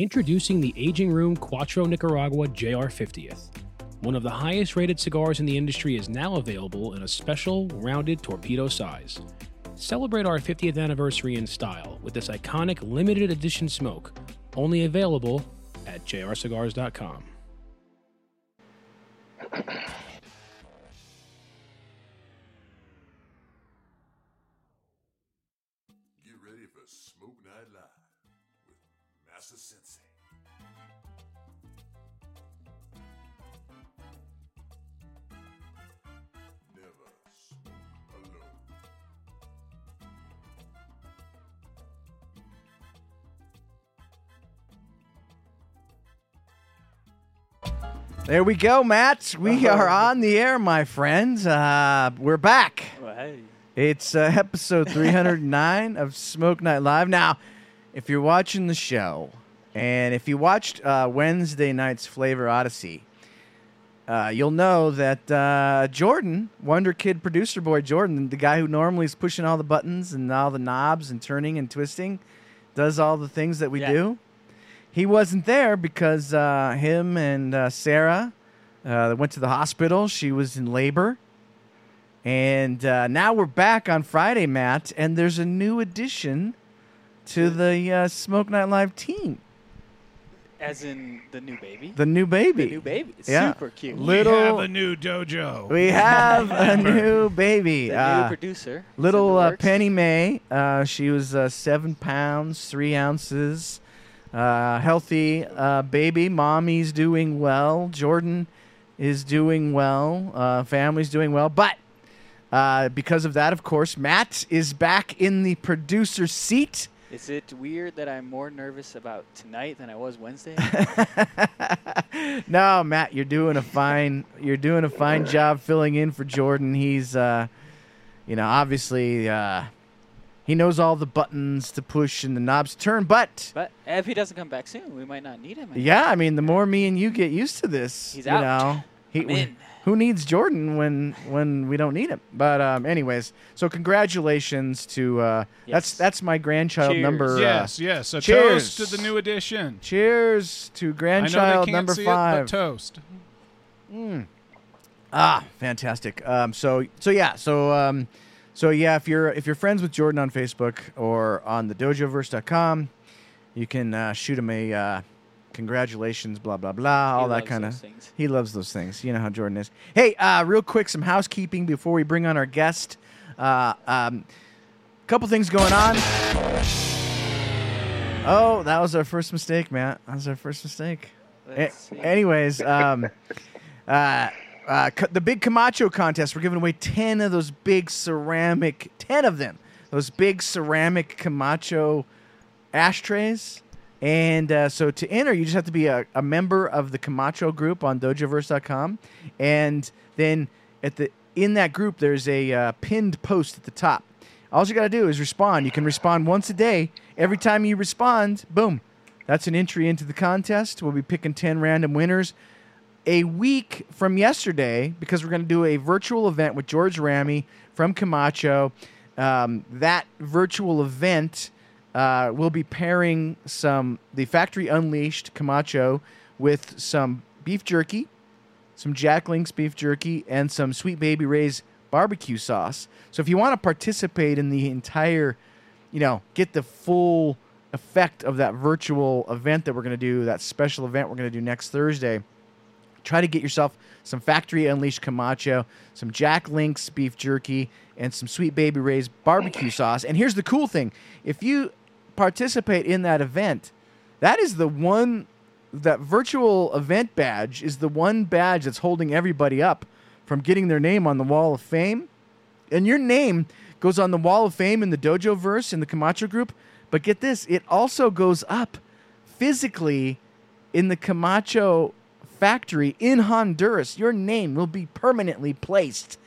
Introducing the Aging Room Cuatro Nicaragua JR 50th. One of the highest rated cigars in the industry is now available in a special rounded torpedo size. Celebrate our 50th anniversary in style with this iconic limited edition smoke, only available at jrcigars.com. There we go, Matt. We are on the air, my friends. Uh, we're back. Well, hey. It's uh, episode 309 of Smoke Night Live. Now, if you're watching the show, and if you watched uh, Wednesday night's Flavor Odyssey, uh, you'll know that uh, Jordan, Wonder Kid producer boy Jordan, the guy who normally is pushing all the buttons and all the knobs and turning and twisting, does all the things that we Yeah. do. He wasn't there because uh, him and uh, Sarah uh, went to the hospital. She was in labor. And uh, now we're back on Friday, Matt, and there's a new addition to the uh, Smoke Night Live team. As in the new baby. The new baby. The new baby. It's Yeah. super cute. Little- We have a new dojo. We have a new baby. the Uh, new producer. Little uh. Penny May. Uh, she was uh, seven pounds, three ounces. Uh, healthy uh, baby. Mommy's doing well. Jordan is doing well. Uh, family's doing well. But uh, because of that, of course, Matt is back in the producer seat. Is it weird that I'm more nervous about tonight than I was Wednesday? no, Matt, you're doing a fine. You're doing a fine job filling in for Jordan. He's, uh, you know, obviously, uh, he knows all the buttons to push and the knobs to turn. But but if he doesn't come back soon, we might not need him. anymore. yeah, I mean, the more me and you get used to this, He's you out. know, he, I'm in. who needs Jordan when when we don't need him? But um, anyways, so congratulations to uh, that's Yes. that's my grandchild Cheers. number. uh, yes, yes. A cheers. toast to the new edition. cheers to I know grandchild they can't number see five. it, but toast. Ah, fantastic. Um, so so yeah, so um, so yeah, if you're if you're friends with Jordan on Facebook or on the dojoverse.com, you can uh, shoot him a uh, congratulations, blah blah blah, all He that loves kind those of. things. He loves those things. You know how Jordan is. Hey, uh, real quick, some housekeeping before we bring on our guest. Uh, um, couple things going on. Oh, that was our first mistake, Matt. That was our first mistake. A- anyways, um, uh, the big Camacho contest, we're giving away 10 of those big ceramic, 10 of them, those big ceramic Camacho ashtrays. And uh, so to enter, you just have to be a, a member of the Camacho group on dojoverse.com. And then at the in that group, there's a uh, pinned post at the top. All you got to do is respond. You can respond once a day. Every time you respond, boom, that's an entry into the contest. We'll be picking 10 random winners. A week from yesterday, because we're going to do a virtual event with George Ramy from Camacho. Um, that virtual event uh, will be pairing some the Factory Unleashed Camacho with some beef jerky, some Jack Link's beef jerky, and some Sweet Baby Ray's barbecue sauce. So if you want to participate in the entire, you know, get the full effect of that virtual event that we're going to do, that special event we're going to do next Thursday, try to get yourself some Factory Unleashed Camacho, some Jack Link's beef jerky, and some Sweet Baby Ray's barbecue sauce. And here's the cool thing if you participate in that event, that is the one, that virtual event badge is the one badge that's holding everybody up from getting their name on the Wall of Fame. And your name goes on the Wall of Fame in the Dojo verse in the Camacho group. But get this, it also goes up physically in the Camacho factory in Honduras. Your name will be permanently placed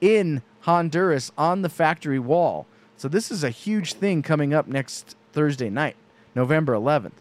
in Honduras on the factory wall. So this is a huge thing coming up next Thursday night, November 11th.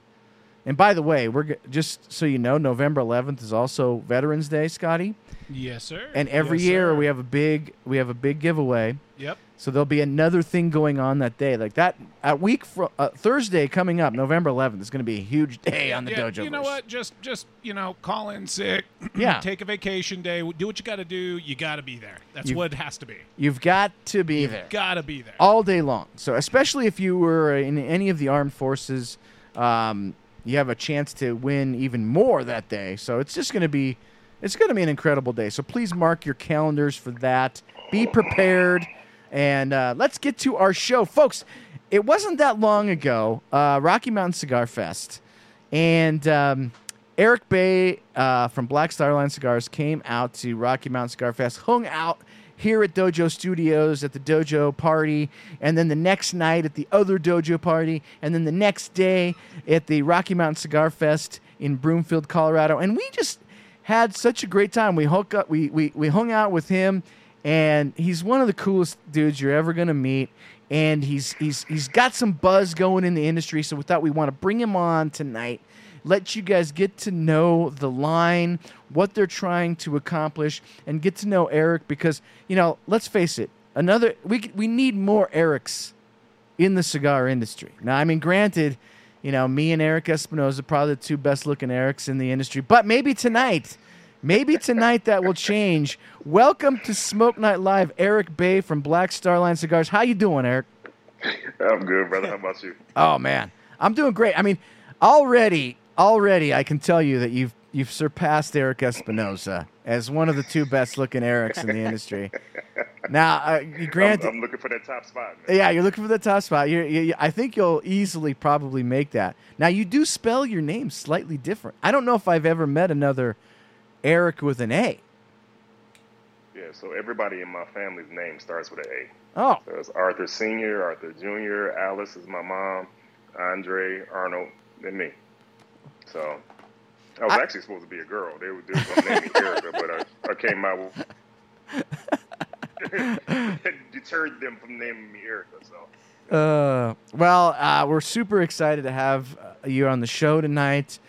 And by the way, we're g- just so you know, November 11th is also Veterans Day, Scotty. Yes, sir. And every Yes, year sir. we have a big we have a big giveaway. Yep. So there'll be another thing going on that day, like that. at week fro- uh, Thursday coming up, November 11th is going to be a huge day on the yeah, dojo. You know what? Just, just you know, call in sick. Yeah. Take a vacation day. Do what you got to do. You got to be there. That's You- what it has to be. You've got to be there Got to be there. all day long. So especially if you were in any of the armed forces, um, you have a chance to win even more that day. So it's just going to be, it's going to be an incredible day. So please mark your calendars for that. Be prepared, and uh, let's get to our show, folks. It wasn't that long ago, uh, Rocky Mountain Cigar Fest, and um, Aric Bay uh, from Black Star Line Cigars came out to Rocky Mountain Cigar Fest, hung out here at Dojo Studios at the Dojo party, and then the next night at the other Dojo party, and then the next day at the Rocky Mountain Cigar Fest in Broomfield, Colorado. And we just had such a great time. We hook up, we, we, we hung out with him, and he's one of the coolest dudes you're ever gonna meet. And he's he's he's got some buzz going in the industry, so we thought we want to bring him on tonight let you guys get to know the line, what they're trying to accomplish, and get to know Eric because you know, let's face it, another we we need more Erics in the cigar industry. Now, I mean, granted, you know, me and Eric Espinosa probably the two best looking Erics in the industry, but maybe tonight. Maybe tonight that will change. Welcome to Smoke Night Live, Aric Bay from Black Star Line Cigars. How you doing, Eric? I'm good, brother. How about you? Oh man, I'm doing great. I mean, already, already, I can tell you that you've you've surpassed Eric Espinosa as one of the two best looking Erics in the industry. Now, uh, you I'm, granted, I'm looking for that top spot, man. yeah, you're looking for the top spot. You, you, I think you'll easily probably make that. Now, you do spell your name slightly different. I don't know if I've ever met another Aric with an A. Yeah, so everybody in my family's name starts with an A. Oh, So it's Arthur Senior, Arthur Junior, Alice is my mom, Andre, Arnold, and me. So I was I- actually supposed to be a girl. They were, they were going to name me Erica, but I, I came out with deterred them from naming me Erica. So Uh, well, uh, we're super excited to have uh, you on the show tonight.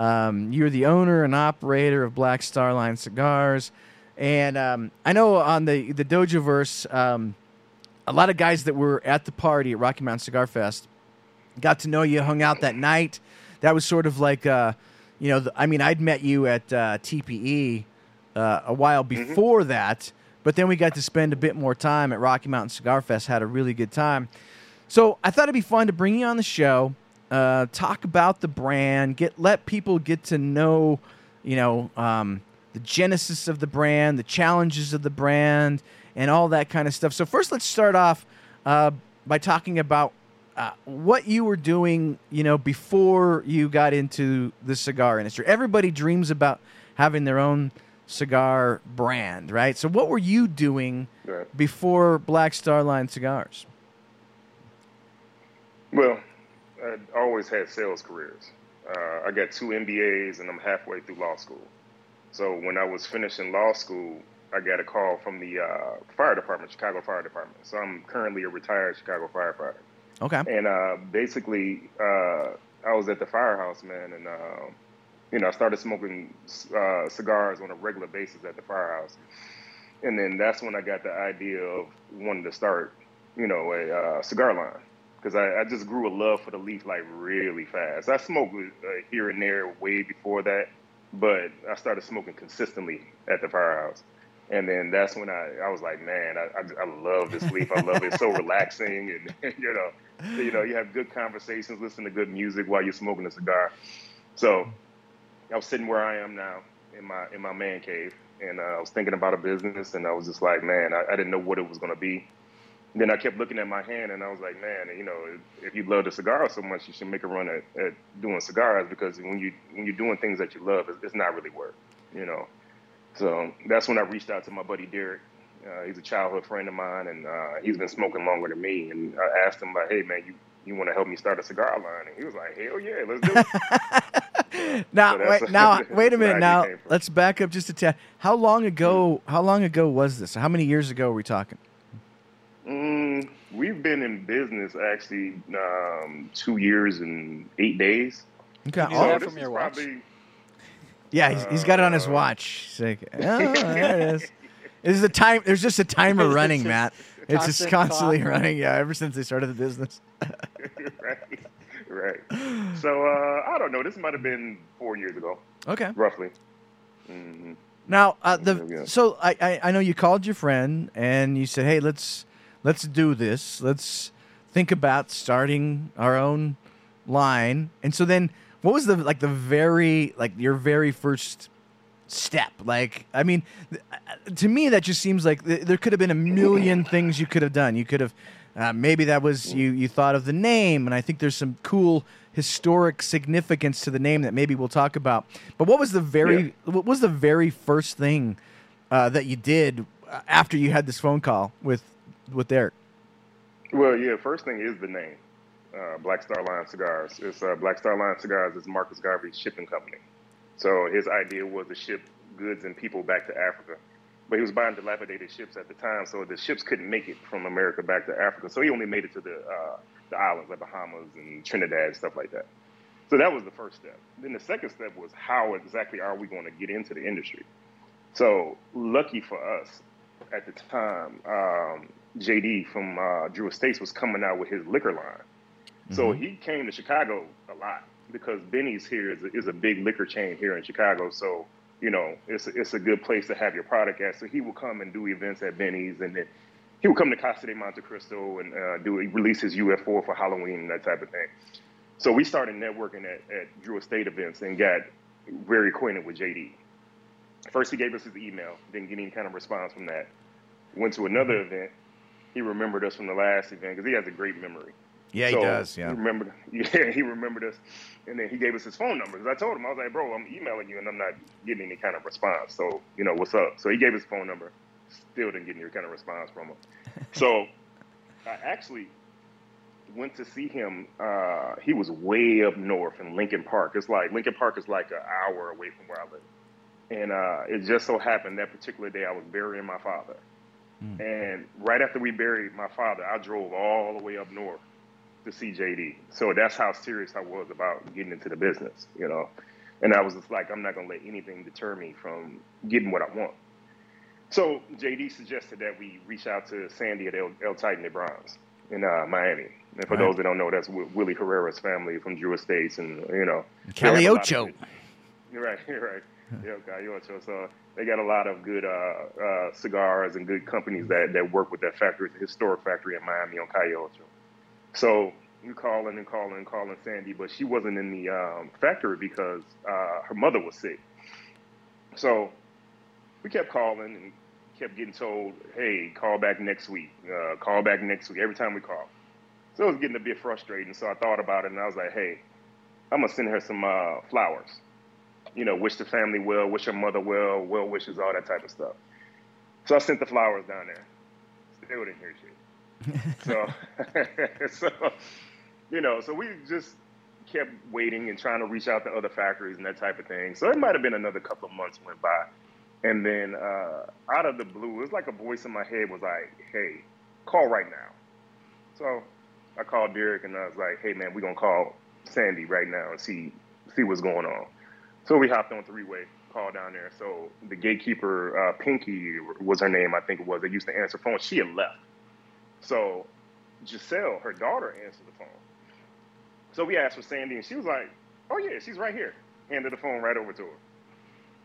Um, you're the owner and operator of Black Star Line Cigars, and um, I know on the the Dojoverse, um, a lot of guys that were at the party at Rocky Mountain Cigar Fest got to know you, hung out that night. That was sort of like, uh, you know, the, I mean, I'd met you at uh, TPE uh, a while before that, but then we got to spend a bit more time at Rocky Mountain Cigar Fest. Had a really good time. So I thought it'd be fun to bring you on the show, uh, talk about the brand, get let people get to know, you know, um, the genesis of the brand, the challenges of the brand, and all that kind of stuff. So first, let's start off uh, by talking about uh, what you were doing, you know, before you got into the cigar industry. Everybody dreams about having their own cigar brand, right? So what were you doing Right. before Black Star Line cigars? Well, I always had sales careers. Uh, I got two MBAs and I'm halfway through law school. So when I was finishing law school, I got a call from the uh, fire department, Chicago Fire Department. So I'm currently a retired Chicago firefighter. Okay. And uh, basically, uh, I was at the firehouse, man, and uh, you know, I started smoking uh, cigars on a regular basis at the firehouse. And then that's when I got the idea of wanting to start, you know, a uh, cigar line because I, I just grew a love for the leaf like really fast. I smoked uh, here and there way before that, but I started smoking consistently at the firehouse. And then that's when I, I was like, man, I, I, I love this leaf. I love it. It's so relaxing, and you know, you know, you have good conversations, listen to good music while you're smoking a cigar. So I was sitting where I am now in my in my man cave, and uh, I was thinking about a business, and I was just like, man, I, I didn't know what it was going to be. Then I kept looking at my hand, and I was like, man, you know, if, if you love the cigar so much, you should make a run at, at doing cigars because when you when you're doing things that you love, it's, it's not really work, you know. So that's when I reached out to my buddy Derek. Uh, he's a childhood friend of mine, and uh, he's been smoking longer than me. And I asked him, like, hey, man, you, you want to help me start a cigar line? And he was like, hell yeah, let's do it. Now, So wait, now, wait a minute. Now, let's back up just a tad. How long ago? How long ago was this? How many years ago are we talking? Mm, we've been in business actually um, two years and eight days. Okay. You knew Oh, that from your watch? probably- yeah, he's, he's got it on his Uh, watch. He's like, oh, there it is. There's a time. There's just a timer running, Matt. It's just constantly clock. running. Yeah, ever since they started the business. right, right. So uh, I don't know. This might have been four years ago, Okay. roughly. hmm Now, uh, the so I, I I know you called your friend and you said, "Hey, let's let's do this. Let's think about starting our own line." And so then, what was the like the very like your very first step? Like, I mean, to me, that just seems like th- there could have been a million things you could have done. You could have uh, maybe that was you you thought of the name, and I think there's some cool historic significance to the name that maybe we'll talk about. But what was the very what was the very first thing uh, that you did uh, after you had this phone call with with Eric? Well, yeah. First thing is the name, uh, Black Star Line Cigars. It's uh, Black Star Line Cigars is Marcus Garvey's shipping company. So his idea was to ship goods and people back to Africa. But he was buying dilapidated ships at the time, so the ships couldn't make it from America back to Africa. So he only made it to the uh, the islands like Bahamas and Trinidad and stuff like that. So that was the first step. Then the second step was how exactly are we going to get into the industry? So lucky for us, at the time, um, JD from uh, Drew Estates was coming out with his liquor line. So he came to Chicago a lot because Binny's here is a, is a big liquor chain here in Chicago. So you know it's a, it's a good place to have your product at. So he will come and do events at Binny's, and then he would come to Casa de Monte Cristo and uh, do release his UF4 for Halloween and that type of thing. So we started networking at, at Drew Estate events and got very acquainted with JD. First, he gave us his email, didn't get any kind of response from that. Went to another event. He remembered us from the last event because he has a great memory. Yeah, So, he does. Yeah. He remembered, yeah, he remembered us. And then he gave us his phone number. 'Cause I told him, I was like, bro, I'm emailing you and I'm not getting any kind of response. So, you know, what's up? So he gave his phone number. Still didn't get any kind of response from him. so I actually went to see him. Uh, he was way up north in Lincoln Park. It's like, Lincoln Park is like an hour away from where I live. And uh, it just so happened that particular day I was burying my father. And right after we buried my father, I drove all the way up north to see JD. So that's how serious I was about getting into the business, you know. And I was just like, I'm not gonna let anything deter me from getting what I want. So JD suggested that we reach out to Sandy at El, El Titan de Bronze in uh, Miami. And for Right. those that don't know, that's Wi- Willie Herrera's family from Drew Estates, and you know, they have a lot of Calle Ocho. You're right. You're right. Yeah, Calle Ocho. So they got a lot of good uh, uh, cigars and good companies that, that work with that factory. A historic factory in Miami on Calle Ocho. So we calling and calling and calling Sandy, but she wasn't in the um, factory because uh, her mother was sick. So we kept calling and kept getting told, "Hey, call back next week. Uh, call back next week." Every time we called, so it was getting a bit frustrating. So I thought about it and I was like, "Hey, I'm gonna send her some uh, flowers. You know, wish the family well, wish her mother well, well wishes, all that type of stuff." So I sent the flowers down there. Still didn't hear shit. so, so, you know, so we just kept waiting and trying to reach out to other factories and that type of thing. So it might have been another couple of months went by. And then uh, out of the blue, it was like a voice in my head was like, hey, call right now. So I called Derek and I was like, hey, man, we're going to call Sandy right now and see see what's going on. So we hopped on three-way, call down there. So the gatekeeper, uh, Pinky was her name, I think it was. They used to answer phone. She had left. So Giselle, her daughter, answered the phone. So we asked for Sandy, and she was like, "Oh yeah, she's right here." Handed the phone right over to her.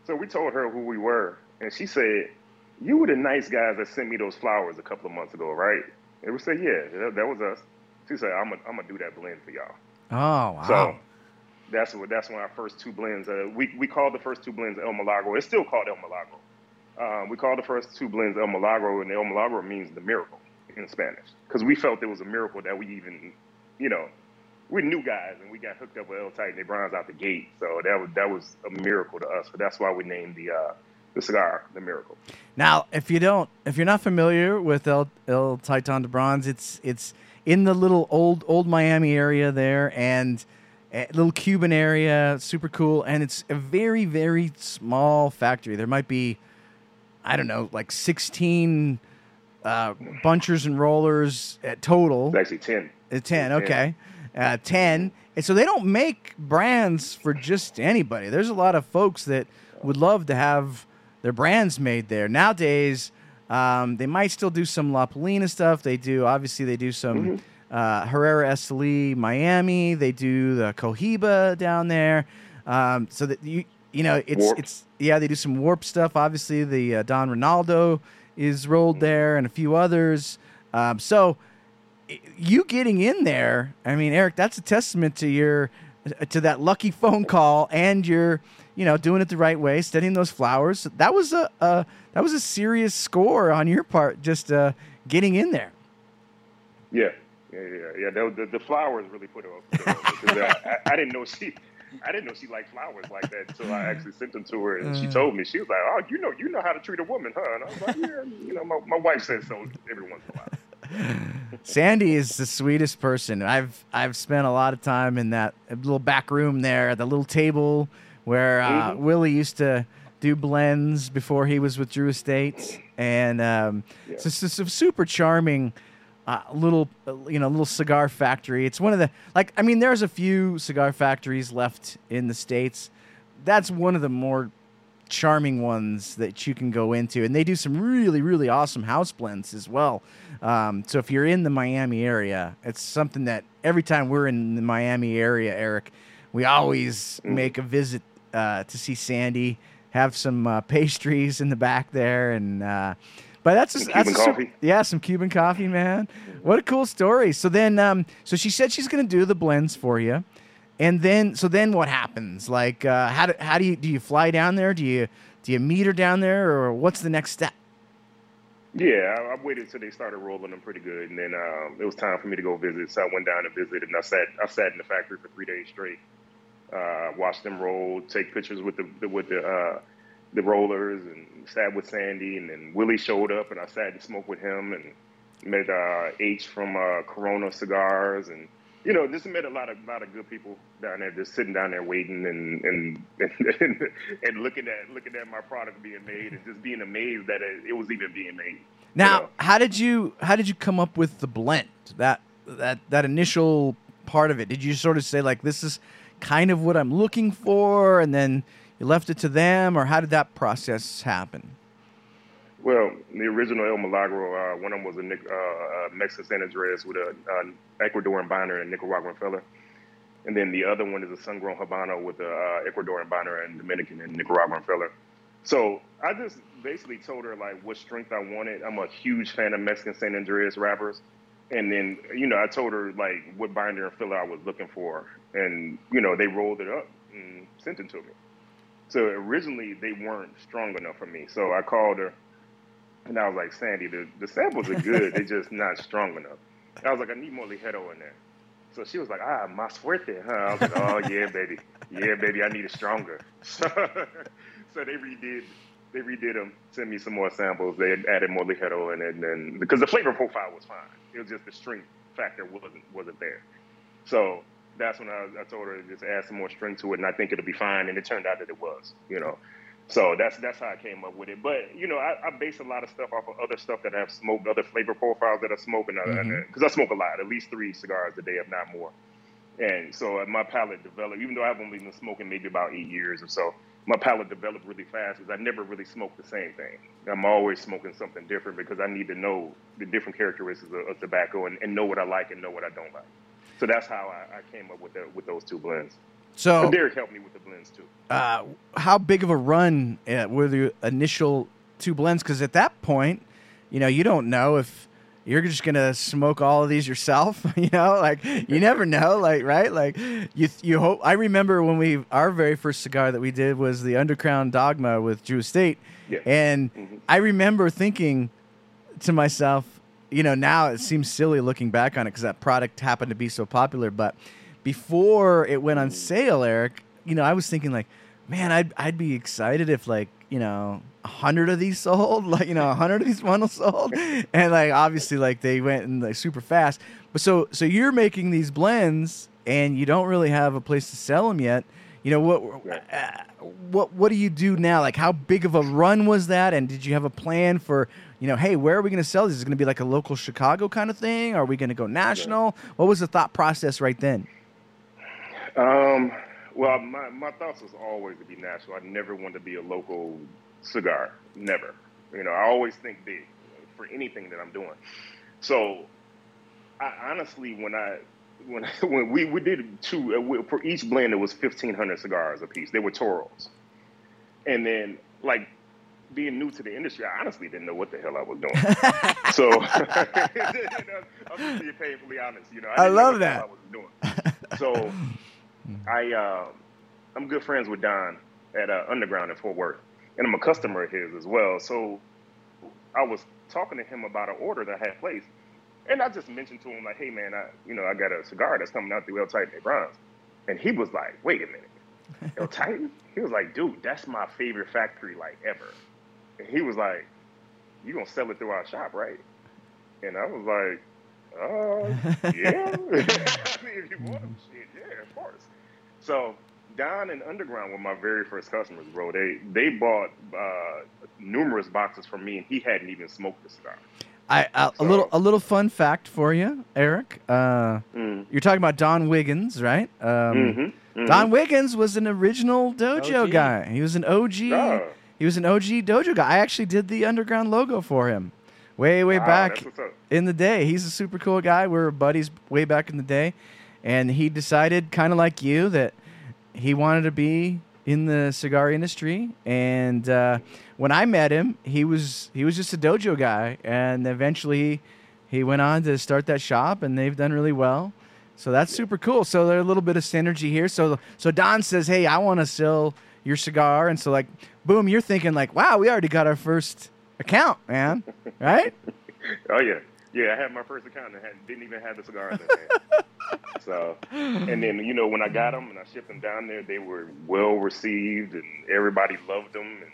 So we told her who we were, and she said, "You were the nice guys that sent me those flowers a couple of months ago, right?" And we said, "Yeah, that, that was us." She said, "I'm gonna I'm gonna do that blend for y'all." Oh wow. So that's what that's when our first two blends. Uh, we we called the first two blends El Milagro. It's still called El Milagro. Um, we called the first two blends El Milagro, and El Milagro means the miracle in Spanish because we felt it was a miracle that we even, you know, we're new guys and we got hooked up with El Titan de Bronze out the gate. So that was that was a miracle to us. So that's why we named the uh, the cigar the Miracle. Now, if you don't, if you're not familiar with El El Titan de Bronze, it's it's in the little old old Miami area there, and a little Cuban area, super cool, and it's a very very small factory. There might be, I don't know, like 16 uh, bunchers and rollers at total. It's actually ten. Uh, 10, Yeah. okay. uh, 10. And so they don't make brands for just anybody. There's a lot of folks that would love to have their brands made there. Nowadays, um, they might still do some La Palina stuff. They do, obviously, they do some uh, Herrera Esteli Miami. They do the Cohiba down there. Um, so that you, you know, it's, Warped. it's, yeah, they do some warp stuff. Obviously, the uh, Don Ronaldo is rolled there and a few others. Um, so, you getting in there, I mean, Eric, that's a testament to your to that lucky phone call and your, you know, doing it the right way, studying those flowers. That was a, a that was a serious score on your part, just uh, getting in there. Yeah, yeah, yeah, yeah. The, the, the flowers really put her off. because I, I, I didn't know she, I didn't know she liked flowers like that until I actually sent them to her, and she told me she was like, "Oh, you know, you know how to treat a woman, huh?" And I was like, "Yeah, you know, my, my wife says so every once in a while." Sandy is the sweetest person. I've I've spent a lot of time in that little back room there, at the little table where uh, Mhm. Willie used to do blends before he was with Drew Estates, and um, Yeah. it's just it's a super charming uh, little you know little cigar factory. It's one of the like I mean, there's a few cigar factories left in the states. That's one of the more charming ones that you can go into, and they do some really, really awesome house blends as well. Um, so if you're in the Miami area, it's something that every time we're in the Miami area, Eric, we always make a visit uh, to see Sandy, have some uh, pastries in the back there, and uh, but that's Some that's Cuban a coffee. yeah, some Cuban coffee, man. What a cool story. So then, um, so she said she's going to do the blends for you. And then, so then what happens? Like, uh, how do, how do you, do you fly down there? Do you, do you meet her down there or what's the next step? Yeah, I, I waited till they started rolling them pretty good, and then um, it was time for me to go visit. So I went down and visited, and I sat I sat in the factory for three days straight. Uh, watched them roll, take pictures with the, the with the uh, the rollers, and sat with Sandy, and then Willie showed up, and I sat and smoked with him, and met uh, H from uh, Corona Cigars, and you know, just met a lot of a lot of good people down there, just sitting down there waiting and and and, and looking at looking at my product being made, and just being amazed that it, it was even being made. Now, Yeah. how did you, how did you come up with the blend? That, that, that initial part of it? Did you sort of say like, this is kind of what I'm looking for? And then you left it to them or how did that process happen? Well, the original El Milagro, uh, one of them was a uh, uh, Mexican San Andreas with a uh, Ecuadorian binder and Nicaraguan filler. And then the other one is a sun-grown Habano with an uh, Ecuadorian binder and Dominican and Nicaraguan filler. So I just basically told her like what strength I wanted. I'm a huge fan of Mexican San Andreas wrappers. And then, you know, I told her like what binder and filler I was looking for. And, you know, they rolled it up and sent it to me. So originally they weren't strong enough for me. So I called her and I was like, Sandy, the, the samples are good. They're just not strong enough. I was like, I need more ligero in there. So she was like, ah, más fuerte, huh? I was like, oh, yeah, baby. Yeah, baby, I need it stronger. So, they redid they redid them, sent me some more samples. They added more ligero in it, and then because the flavor profile was fine. It was just the strength factor wasn't wasn't there. So that's when I, I told her to just add some more strength to it, and I think it'll be fine. And it turned out that it was, you know. So that's that's how I came up with it. But you know, I, I base a lot of stuff off of other stuff that I've smoked, other flavor profiles that I smoke, and because I smoke a lot, at least three cigars a day, if not more. And so uh, my palate developed, even though I've only been smoking maybe about eight years or so, my palate developed really fast because I never really smoked the same thing. I'm always smoking something different because I need to know the different characteristics of, of tobacco and, and know what I like and know what I don't like. So that's how I, I came up with the, with those two blends. So, But Derek helped me with the blends too. uh, how big of a run uh, were the initial two blends? Because at that point, you know, you don't know if you're just gonna smoke all of these yourself. You know, like you never know, like right, like you you hope. I remember when we our very first cigar that we did was the Underground Dogma with Drew Estate, Yeah. and Mhm. I remember thinking to myself, you know, now it seems silly looking back on it because that product happened to be so popular. But before it went on sale, Eric, you know, I was thinking like, man, I'd I'd be excited if like you know a hundred of these sold, like you know a hundred of these bundles sold, and like obviously like they went in like super fast. But so so you're making these blends and you don't really have a place to sell them yet. you know what uh, what what do you do now? Like how big of a run was that? And did you have a plan for you know, hey, where are we going to sell this? Is it going to be like a local Chicago kind of thing? Are we going to go national? What was the thought process right then? Um, well, my, my thoughts was always to be national. I never wanted to be a local cigar. Never. You know, I always think big for anything that I'm doing. So, I honestly, when I when when we, we did two uh, for each blend, it was 1,500 cigars a piece. They were Toros, and then like being new to the industry, I honestly didn't know what the hell I was doing. so I'm just being painfully honest. You know, I didn't love that. I was doing. So I uh, I'm good friends with Don at uh, Underground in Fort Worth, and I'm a customer of his as well. So I was talking to him about an order that I had placed, and I just mentioned to him like, "Hey man, I you know I got a cigar that's coming out through El Titan Bronze," and he was like, "Wait a minute, El Titan?" He was like, "Dude, that's my favorite factory like ever," and he was like, "You gonna sell it through our shop, right?" And I was like, "Uh, yeah." I mean, if you want them, shit, yeah, of course. So Don and Underground were my very first customers, bro. They they bought uh, numerous boxes from me, and he hadn't even smoked the cigar. I, I a So- little a little fun fact for you, Eric. Uh, Mm. you're talking about Don Wiggins, right? Um, Mhm, mhm. Don Wiggins was an original dojo OG. guy. He was an OG. He was an OG dojo guy. I actually did the underground logo for him, way way Wow, back what's up. in the day. He's a super cool guy. We were buddies way back in the day, and he decided, kind of like you, that he wanted to be in the cigar industry. And uh, when I met him, he was he was just a dojo guy, and eventually he went on to start that shop, and they've done really well. So that's super cool. So there's a little bit of synergy here. So so Don says, "Hey, I want to sell your cigar," and so like, boom, you're thinking like, "Wow, we already got our first account, man." Right? Oh yeah, yeah. I had my first account and had, didn't even have the cigars in there. so, and then you know when I got them and I shipped them down there, they were well received and everybody loved them, and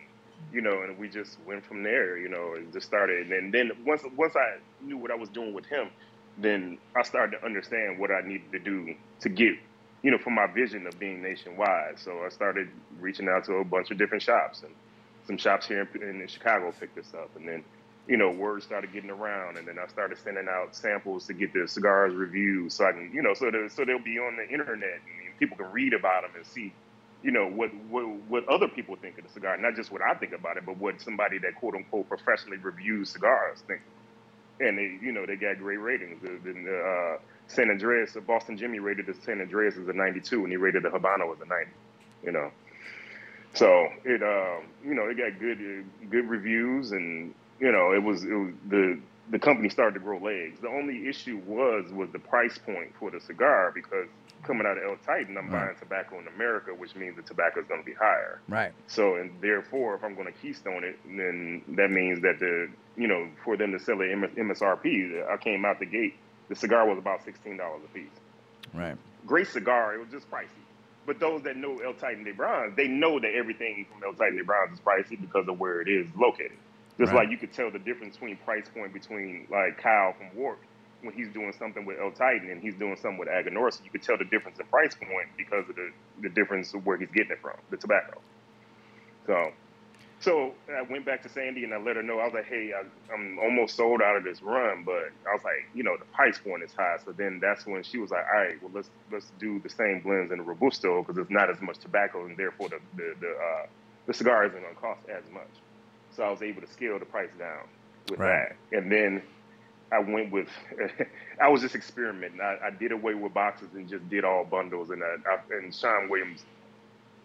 you know, and we just went from there. You know, and just started. And then, then once once I knew what I was doing with him, then I started to understand what I needed to do to get. You know, for my vision of being nationwide, so I started reaching out to a bunch of different shops, and some shops here in, in Chicago picked this up, and then you know, word started getting around, and then I started sending out samples to get the cigars reviewed, so I can, you know, so they so they'll be on the internet, and people can read about them and see, you know, what what what other people think of the cigar, not just what I think about it, but what somebody that quote unquote professionally reviews cigars think. And they, you know, they got great ratings. The, the uh, San Andreas, Boston Jimmy rated the San Andreas as a 92, and he rated the Habano as a 90. You know, so it, um, you know, it got good, good reviews, and you know, it was, it was the the company started to grow legs. The only issue was was the price point for the cigar because coming out of El Titan, I'm Right. buying tobacco in America, which means the tobacco is going to be higher. Right. So, and therefore, if I'm going to keystone it, then that means that the, you know, for them to sell it MS- MSRP, I came out the gate, the cigar was about $16 a piece. Right. Great cigar, it was just pricey. But those that know El Titan de Bronze, they know that everything from El Titan de Bronze is pricey because of where it is located. Just Right. like you could tell the difference between price point between like Kyle from Warp when he's doing something with El Titan and he's doing something with Aganorsa, you could tell the difference in price point because of the, the difference of where he's getting it from, the tobacco. So, so I went back to Sandy and I let her know. I was like, "Hey, I, I'm almost sold out of this run, but I was like, you know, the price point is high." So then that's when she was like, "All right, well, let's let's do the same blends in the robusto because it's not as much tobacco, and therefore the the the, uh, the cigar isn't going to cost as much." So I was able to scale the price down with Right. that, and then I went with. I was just experimenting. I, I did away with boxes and just did all bundles, and I, I, and Sean Williams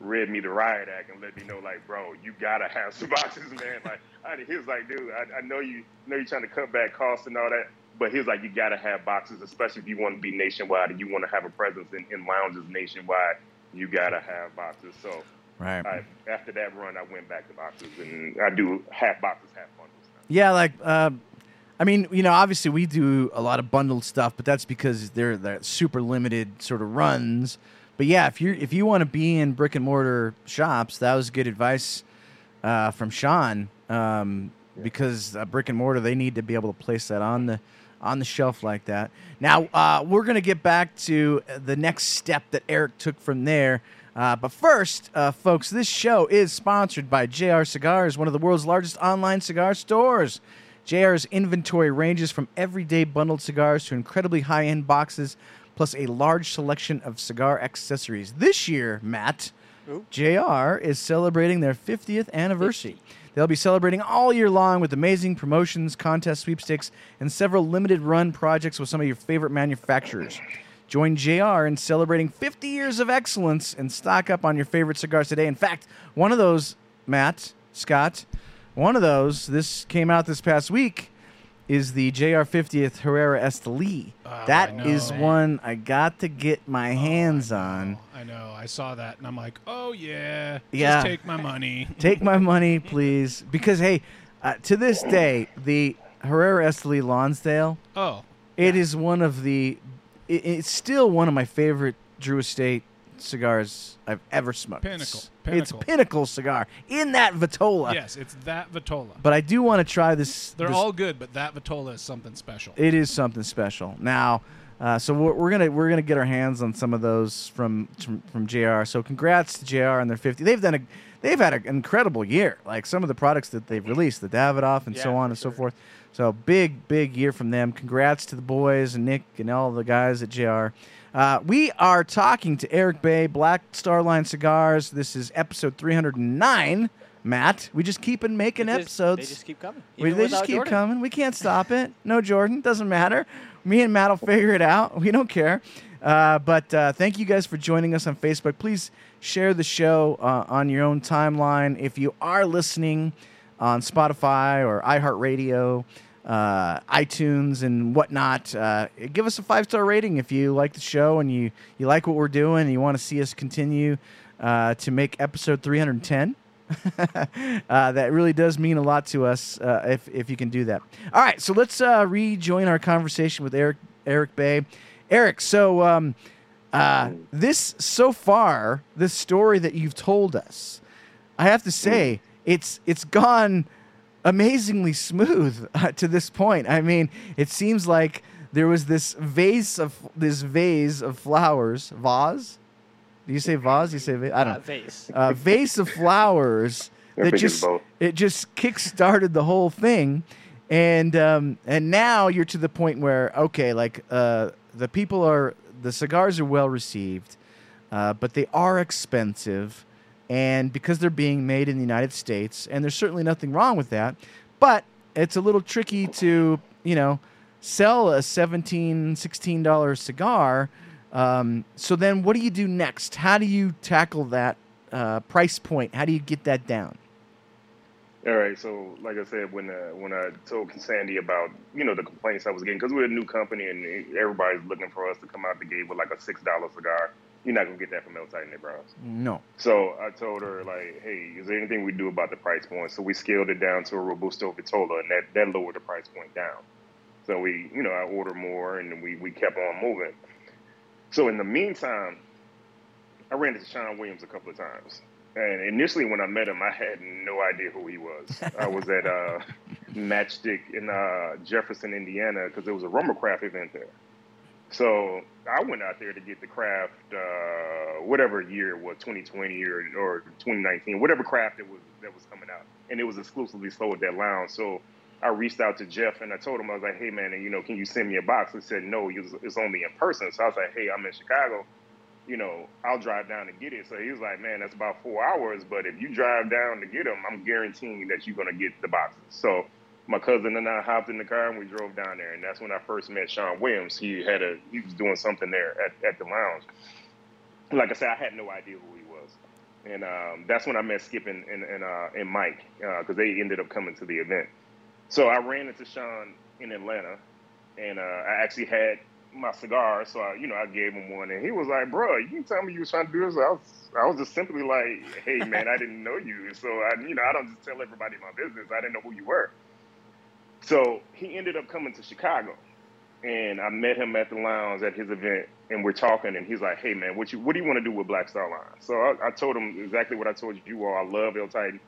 read me the riot act and let me know, like, bro, you gotta have some boxes, man. Like, I, he was like, dude, I, I know you know you're trying to cut back costs and all that, but he was like, you gotta have boxes, especially if you want to be nationwide and you want to have a presence in, in lounges nationwide. You gotta have boxes. So Right. I, after that run, I went back to boxes, and I do half boxes, half bundles. Now. Yeah, like uh, I mean, you know, obviously we do a lot of bundled stuff, but that's because they're they're super limited sort of runs. But yeah, if you if you want to be in brick and mortar shops, that was good advice uh, from Sean. Um, because uh, brick and mortar, they need to be able to place that on the on the shelf like that. Now uh, we're gonna get back to the next step that Eric took from there. Uh, but first, uh, folks, this show is sponsored by JR Cigars, one of the world's largest online cigar stores. JR's inventory ranges from everyday bundled cigars to incredibly high end boxes, plus a large selection of cigar accessories. This year, Matt, Ooh. JR is celebrating their 50th anniversary. They'll be celebrating all year long with amazing promotions, contest sweepstakes, and several limited run projects with some of your favorite manufacturers. Join JR in celebrating 50 years of excellence and stock up on your favorite cigars today. In fact, one of those, Matt, Scott, one of those, this came out this past week, is the JR 50th Herrera Esteli. Oh, that is know. one I got to get my hands I on. I know. I saw that and I'm like, oh yeah, Yeah. just take my money. Take my money, please. Because, hey, uh, to this day, the Herrera Esteli Lonsdale, Oh, it is one of the, it, it's still one of my favorite Drew Estate cigars I've ever smoked. Pinnacle. It's Pinnacle. pinnacle cigar in that Vitola. yes, it's that Vitola. But I do want to try this. They're this- all good, but that Vitola is something special. It is something special. Now, uh, so we're, we're gonna we're gonna get our hands on some of those from from, from Jr. So congrats to Jr. on their 50. They've done a they've had an incredible year. Like some of the products that they've released, the Davidoff and so on and so forth. So big big year from them. Congrats to the boys and Nick and all the guys at Jr. Uh, we are talking to Aric Bay, Black Star Line Cigars. This is episode 309. Matt, we just keep on making just- episodes. They just keep coming. We, they just keep Jordan. coming. We can't stop it. No Jordan. Doesn't matter. Me and Matt will figure it out. We don't care. Uh, but uh, thank you guys for joining us on Facebook. Please share the show uh, on your own timeline. If you are listening on Spotify or iHeartRadio, uh, iTunes, and whatnot, uh, give us a five star rating if you like the show and you, you like what we're doing and you want to see us continue uh, to make episode 310 uh, that really does mean a lot to us uh, if, if you can do that. All right, so let's uh, rejoin our conversation with Eric Aric Bay. Eric, so um, uh, this so far, this story that you've told us, I have to say it's it's gone amazingly smooth uh, to this point. I mean, it seems like there was this vase of this vase of flowers, vase. Do you say vase? You say vase? I don't Uh, vase. uh, vase of flowers that just both. it just kick-started the whole thing and um, and now you're to the point where okay like uh, the people are the cigars are well received uh, but they are expensive and because they're being made in the United States and there's certainly nothing wrong with that but it's a little tricky to you know sell a $17, $16 cigar um, so then what do you do next? How do you tackle that uh, price point? How do you get that down All right, so like I said, when uh, when I told Sandy about you know the complaints I was getting because we're a new company and everybody's looking for us to come out the gate with like a six dollar cigar, you're not gonna get that from El Titan Brows. no So I told her like, hey, is there anything we do about the price point? So we scaled it down to a Robusto Vitola, and that that lowered the price point down. So we, you know, I ordered more, and we we kept on moving. So in the meantime, I ran into Sean Williams a couple of times. And initially, when I met him, I had no idea who he was. I was at uh, Matchstick in uh, Jefferson, Indiana, because there was a rumble craft event there. So I went out there to get the craft, uh, whatever year it was, 2020 or, or 2019, whatever craft it was that was coming out, and it was exclusively sold at that lounge. So I reached out to Jeff and I told him I was like, "Hey man, and, you know, can you send me a box?" He said, "No, it's it's only in person." So I was like, "Hey, I'm in Chicago, you know, I'll drive down to get it." So he was like, "Man, that's about four hours, but if you drive down to get them, I'm guaranteeing that you're gonna get the boxes." So my cousin and I hopped in the car and we drove down there, and that's when I first met Sean Williams. He had a he was doing something there at, at the lounge. Like I said, I had no idea who he was, and um, that's when I met Skip and and, and, uh, and Mike because they ended up coming to the event. So I ran into Sean in Atlanta, and uh, I actually had my cigar, so I, you know, I gave him one, and he was like, "Bro, you tell me you was trying to do this." I was, I was just simply like, "Hey, man, I didn't know you, so I, you know, I don't just tell everybody my business. I didn't know who you were." So he ended up coming to Chicago, and I met him at the lounge at his event, and we're talking, and he's like, "Hey, man, what you, what do you want to do with Black Star Line?" So I, I told him exactly what I told you all. I love El Titan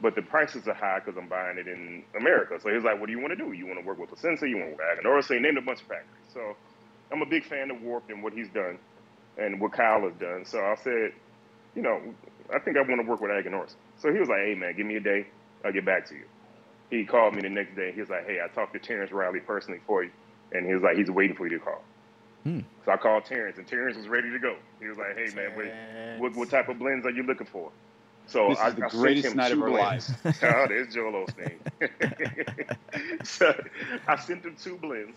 but the prices are high because I'm buying it in America. So he's like, what do you want to do? You want to work with Plasencia? You want to work with Aganorsa? So he named a bunch of factories. So I'm a big fan of Warped and what he's done and what Kyle has done. So I said, you know, I think I want to work with Aganorsa. So he was like, hey man, give me a day, I'll get back to you. He called me the next day. He was like, hey, I talked to Terence Reilly personally for you, and he was like, he's waiting for you to call. Hmm. So I called Terrence, and Terrence was ready to go. He was like, hey man, what, what, what type of blends are you looking for? So This I, is the I sent greatest him night of two our blends. lives. oh, there's Joel Osteen. so I sent him two blends.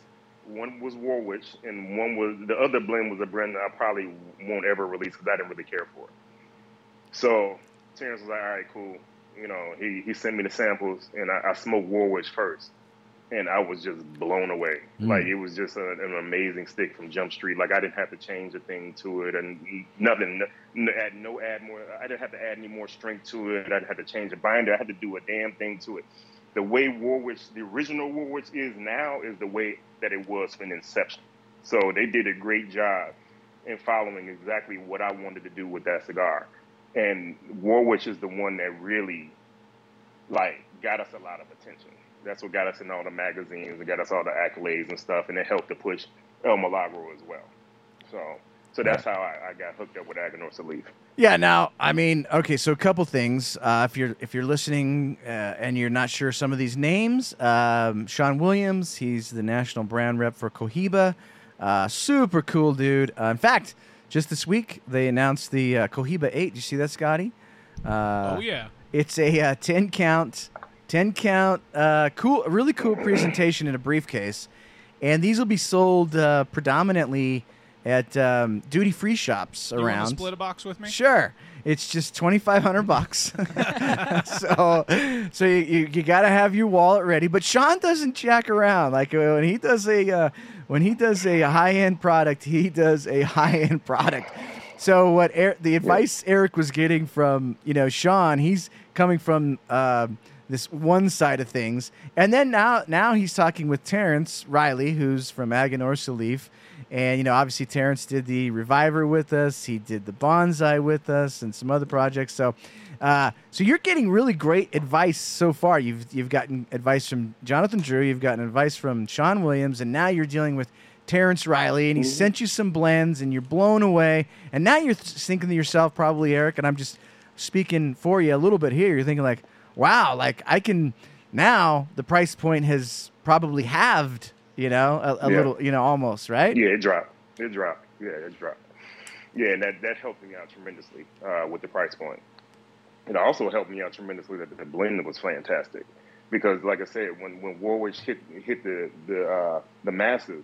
One was Warwick, and one was the other blend was a blend that I probably won't ever release because I didn't really care for it. So Terrence was like, "All right, cool." You know, he he sent me the samples, and I, I smoked Warwick first, and I was just blown away. Mm. Like it was just a, an amazing stick from Jump Street. Like I didn't have to change a thing to it, and nothing. n- Add no add more. I didn't have to add any more strength to it. I didn't have to change a binder. I had to do a damn thing to it. The way Warwick, the original Warwick is now, is the way that it was from inception. So they did a great job in following exactly what I wanted to do with that cigar. And Warwick is the one that really, like, got us a lot of attention. That's what got us in all the magazines and got us all the accolades and stuff, and it helped to push El Milagro as well. So, so that's how I, I got hooked up with Aganorsa Leaf. Yeah. Now, I mean, okay. So a couple things. Uh, if you're if you're listening uh, and you're not sure some of these names, um, Sean Williams, he's the national brand rep for Cohiba. Uh, super cool dude. Uh, in fact, just this week they announced the uh, Cohiba Eight. Did you see that, Scotty? Uh, oh yeah. It's a uh, 10 count, 10 count, uh, cool, really cool presentation in a briefcase. And these will be sold uh, predominantly at um, duty free shops You want around. to split a box with me? Sure. It's just twenty five hundred bucks. so, so you, you, you got to have your wallet ready. But Sean doesn't jack around. Like uh, when he does a uh, when he does a high end product, he does a high end product. So what er- the advice Aric was getting from you know Sean, he's coming from uh, this one side of things, and then now now he's talking with Terence Reilly, who's from Aganorsa Leaf. And you know, obviously Terence did the Reviver with us. He did the Bonsai with us, and some other projects. So, uh, so you're getting really great advice so far. You've you've gotten advice from Jonathan Drew. You've gotten advice from Sean Williams, and now you're dealing with Terence Reilly, and he sent you some blends, and you're blown away. And now you're th- thinking to yourself, probably Aric, and I'm just speaking for you a little bit here. You're thinking like, wow, like I can now the price point has probably halved. You know, a, a Yeah. little, you know, almost right. Yeah, it dropped. It dropped. Yeah, it dropped. Yeah, and that, that helped me out tremendously uh, with the price point. It also helped me out tremendously that the blend was fantastic, because like I said, when when Warwick hit hit the the uh, the masses,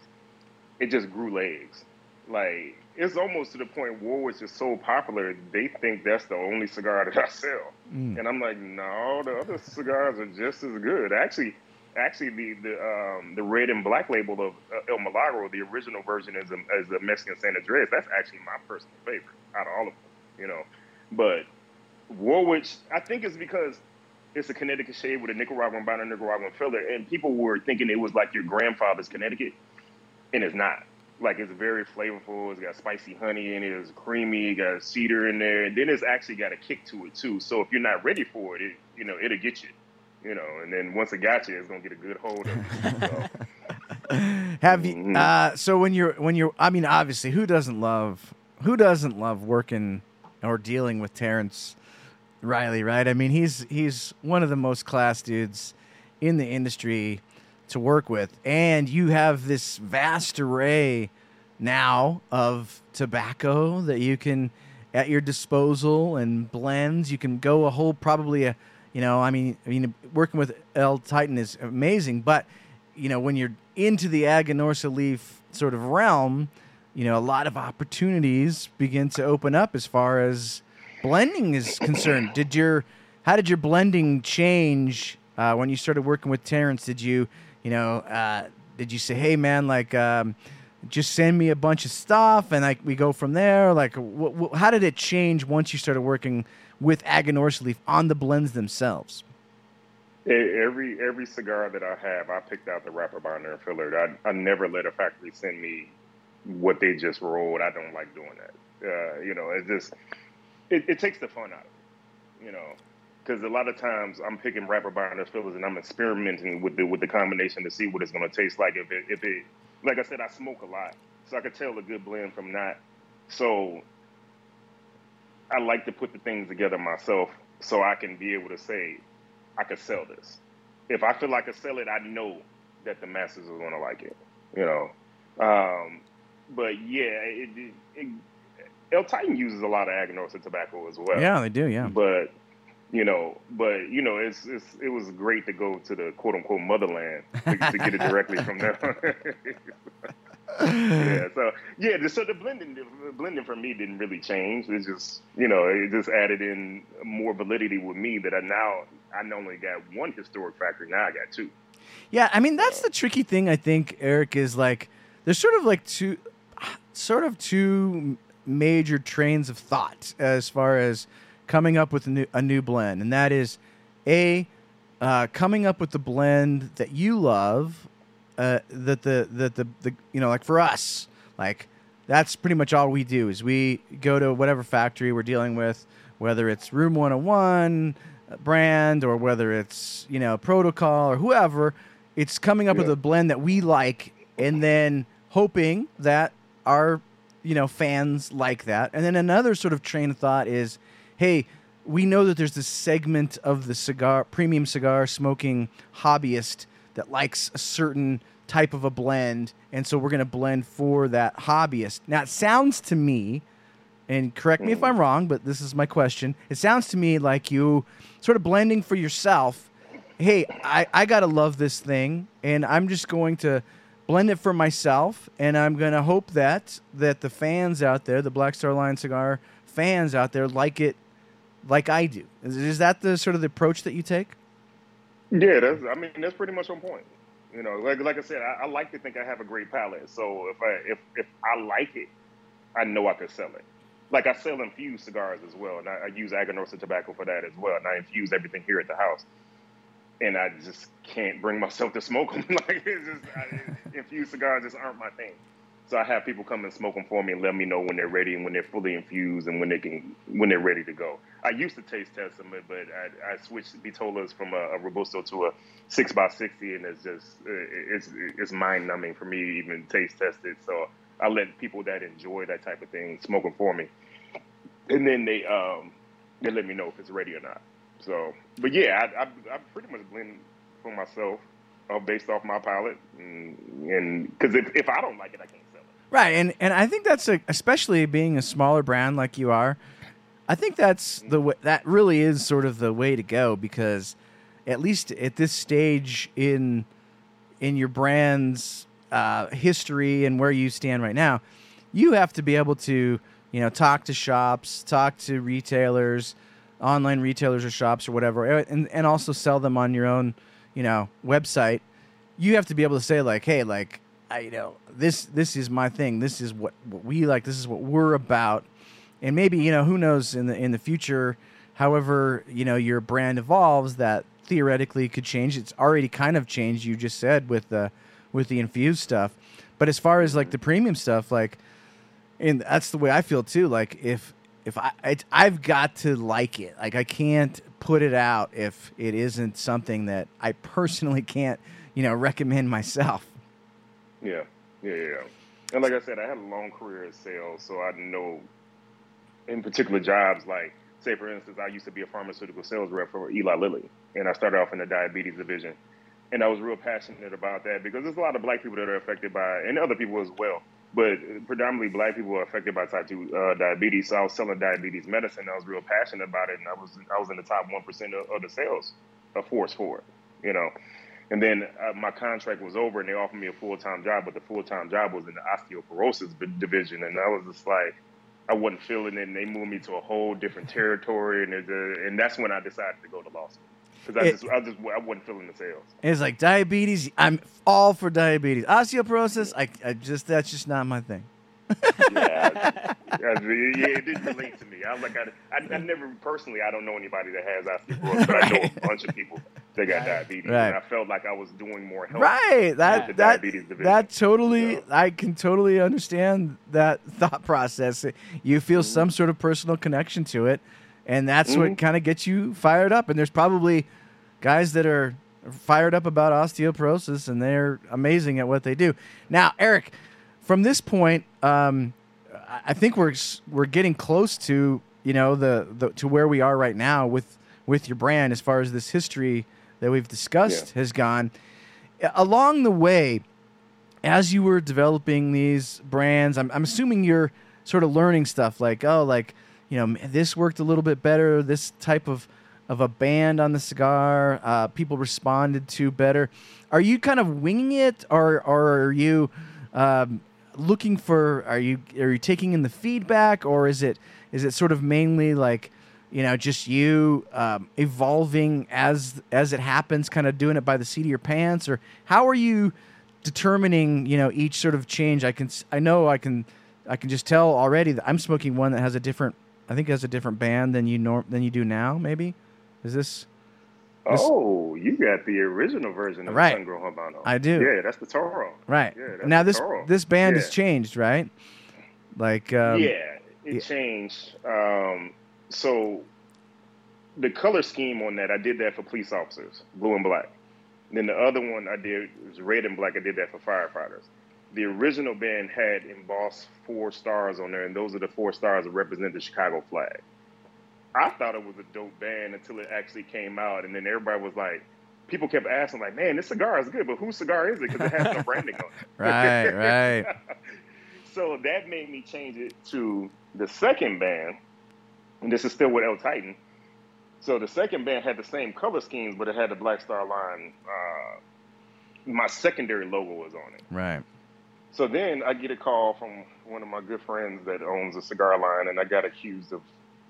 it just grew legs. Like it's almost to the point Warwick is so popular, they think that's the only cigar that I sell, Mm. and I'm like, no, the other cigars are just as good. Actually, actually the the um, the red and black label of uh, El Milagro, the original version is a, is the Mexican San Andres. That's actually my personal favorite out of all of them, you know. But Warwick, I think it's because it's a Connecticut shade with a Nicaraguan binder, Nicaraguan filler, and people were thinking it was like your grandfather's Connecticut, and it's not. Like it's very flavorful. It's got spicy honey in it. It's creamy. It got cedar in there, and then it's actually got a kick to it too. So if you're not ready for it, it you know it'll get you you know, and then once it got you, it's gonna get a good hold of you. So, Have you? Mhm. Uh, so when you're when you're, I mean, obviously, who doesn't love who doesn't love working or dealing with Terence Reilly, right? I mean, he's he's one of the most class dudes in the industry to work with, and you have this vast array now of tobacco that you can at your disposal and blends. You can go a whole probably a you know, I mean, I mean, working with El Titan is amazing, but you know, when you're into the Aganorsa leaf sort of realm, you know, a lot of opportunities begin to open up as far as blending is concerned. Did your how did your blending change uh, when you started working with Terence? Did you, you know, uh, did you say, hey man, like, um, just send me a bunch of stuff and like we go from there? Like, wh- wh- how did it change once you started working with Aganorsa leaf on the blends themselves? every every cigar that I have, I picked out the wrapper binder and filler. I I never let a factory send me what they just rolled. I don't like doing that. Uh, you know, it just it, it takes the fun out of it. You know, because a lot of times I'm picking wrapper binder fillers and I'm experimenting with the with the combination to see what it's going to taste like. If it if it like I said, I smoke a lot, so I could tell a good blend from not. So I like to put the things together myself so I can be able to say I could sell this. If I feel like I sell it, I know that the masses are going to like it. You know, um, but yeah, it, it, it, El Titan uses a lot of Aganorsa tobacco as well. Yeah, they do. Yeah. But you know, but you know, it's, it's it was great to go to the quote unquote motherland to, to get it directly from them. yeah. So yeah, so the blending the blending for me didn't really change. It's just you know it just added in more validity with me that I now I not only got one historic factory, now I got two. Yeah, I mean that's the tricky thing. I think Aric is like there's sort of like two, sort of two major trains of thought as far as coming up with a new a new blend, and that is a uh, coming up with the blend that you love. Uh, that the that the, the you know like for us like that's pretty much all we do is we go to whatever factory we're dealing with whether it's room 101 brand or whether it's you know protocol or whoever it's coming up with a blend that we like and then hoping that our you know fans like that and then another sort of train of thought is hey we know that there's this segment of the cigar premium cigar smoking hobbyist that likes a certain type of a blend and so we're going to blend for that hobbyist now it sounds to me and correct me if I'm wrong, but this is my question. It sounds to me like you sort of blending for yourself. Hey, I, I got to love this thing, and I'm just going to blend it for myself, and I'm to hope that that the fans out there, the Black Star Line cigar fans out there, like it like I do. Is, is that the sort of the approach that you take? Yeah, that's. I mean, that's pretty much on point. You know, like like I said, I, I like to think I have a great palate. So if I if if I like it, I know I could sell it. Like I sell infused cigars as well, and I, I use Aganorsa tobacco for that as well, and I infuse everything here at the house. And I just can't bring myself to smoke them. like it's just I, infused cigars just aren't my thing. So I have people come and smoke them for me and let me know when they're ready and when they're fully infused and when they can when they're ready to go. I used to taste test them, but I, I switched vitolas from a, a robusto to a six by sixty, and it's just it's it's mind numbing for me to even taste test it. So I let people that enjoy that type of thing smoke them for me, and then they um they let me know if it's ready or not. So, but yeah, I I, I pretty much blend for myself, uh, based off my palate, and because if if I don't like it, I can't. Right, and and I think that's a, especially being a smaller brand like you are. I think that's the way, that really is sort of the way to go because at least at this stage in in your brand's uh, history and where you stand right now, you have to be able to you know talk to shops, talk to retailers, online retailers or shops or whatever, and and also sell them on your own you know website. You have to be able to say like, hey, like I, you know this this is my thing. This is what, what we like. This is what we're about. And maybe you know who knows in the in the future, however you know your brand evolves, that theoretically could change. It's already kind of changed. You just said with the with the infused stuff, but as far as like the premium stuff, like, and that's the way I feel too. Like if if I I've got to like it. Like I can't put it out if it isn't something that I personally can't you know recommend myself. Yeah, yeah, yeah. And like I said, I had a long career in sales, so I know in particular jobs like say for instance, I used to be a pharmaceutical sales rep for Eli Lilly, and I started off in the diabetes division, and I was real passionate about that because there's a lot of black people that are affected by, and other people as well, but predominantly black people are affected by type two uh, diabetes. So I was selling diabetes medicine. I was real passionate about it, and I was I was in the top one percent of, of the sales force for it, you know. And then uh, my contract was over, and they offered me a full time job, but the full time job was in the osteoporosis b- division, and I was just like, I wasn't feeling it. And they moved me to a whole different territory, and uh, and that's when I decided to go to law school because I just I just I wasn't feeling the sales. It's like diabetes. I'm all for diabetes. Osteoporosis. I, I just that's just not my thing. Yeah, I- yeah, it didn't relate to me. I was like, I, I, I never personally, I don't know anybody that has osteoporosis, but I know a bunch of people that got diabetes, Right. and I felt like I was doing more help. Right. That the that diabetes division. that totally. I can totally understand that thought process. You feel Mm-hmm. some sort of personal connection to it, and that's what Mhm. kind of gets you fired up. And there's probably guys that are fired up about osteoporosis, and they're amazing at what they do. Now, Aric, from this point, um, I- I think we're we're getting close to you know the, the to where we are right now with with your brand as far as this history that we've discussed has gone. Along the way as you were developing these brands I'm, I'm assuming you're sort of learning stuff like oh like you know this worked a little bit better this type of of a band on the cigar uh, people responded to better. Are you kind of winging it or, or are you um, looking for are you are you taking in the feedback or is it is it sort of mainly like you know just you um, evolving as as it happens kind of doing it by the seat of your pants or how are you determining you know each sort of change i can I know i can i can just tell already that i'm smoking one that has a different i think it has a different band than you norm than you do now maybe is this This- Oh, you got the original version of Right. Sun Grown Habano. I do. Yeah, that's the Toro. right Yeah, that's now the this Toro. this band Yeah. has changed right like um, yeah, it yeah. changed. Um, so the color scheme on that, I did that for police officers, blue and black. Then the other one I did was red and black. I did that for firefighters. The original band had embossed four stars on there, and those are the four stars that represent the Chicago flag. I thought it was a dope band until it actually came out, and then everybody was like, people kept asking, like, "Man, this cigar is good, but whose cigar is it?" Because it has no branding on it. right right so that made me change it to the second band, and this is still with El Titan. So the second band had the same color schemes, but it had the Black Star line. Uh, my secondary logo was on it. right So then I get a call from one of my good friends that owns a cigar line, and I got accused of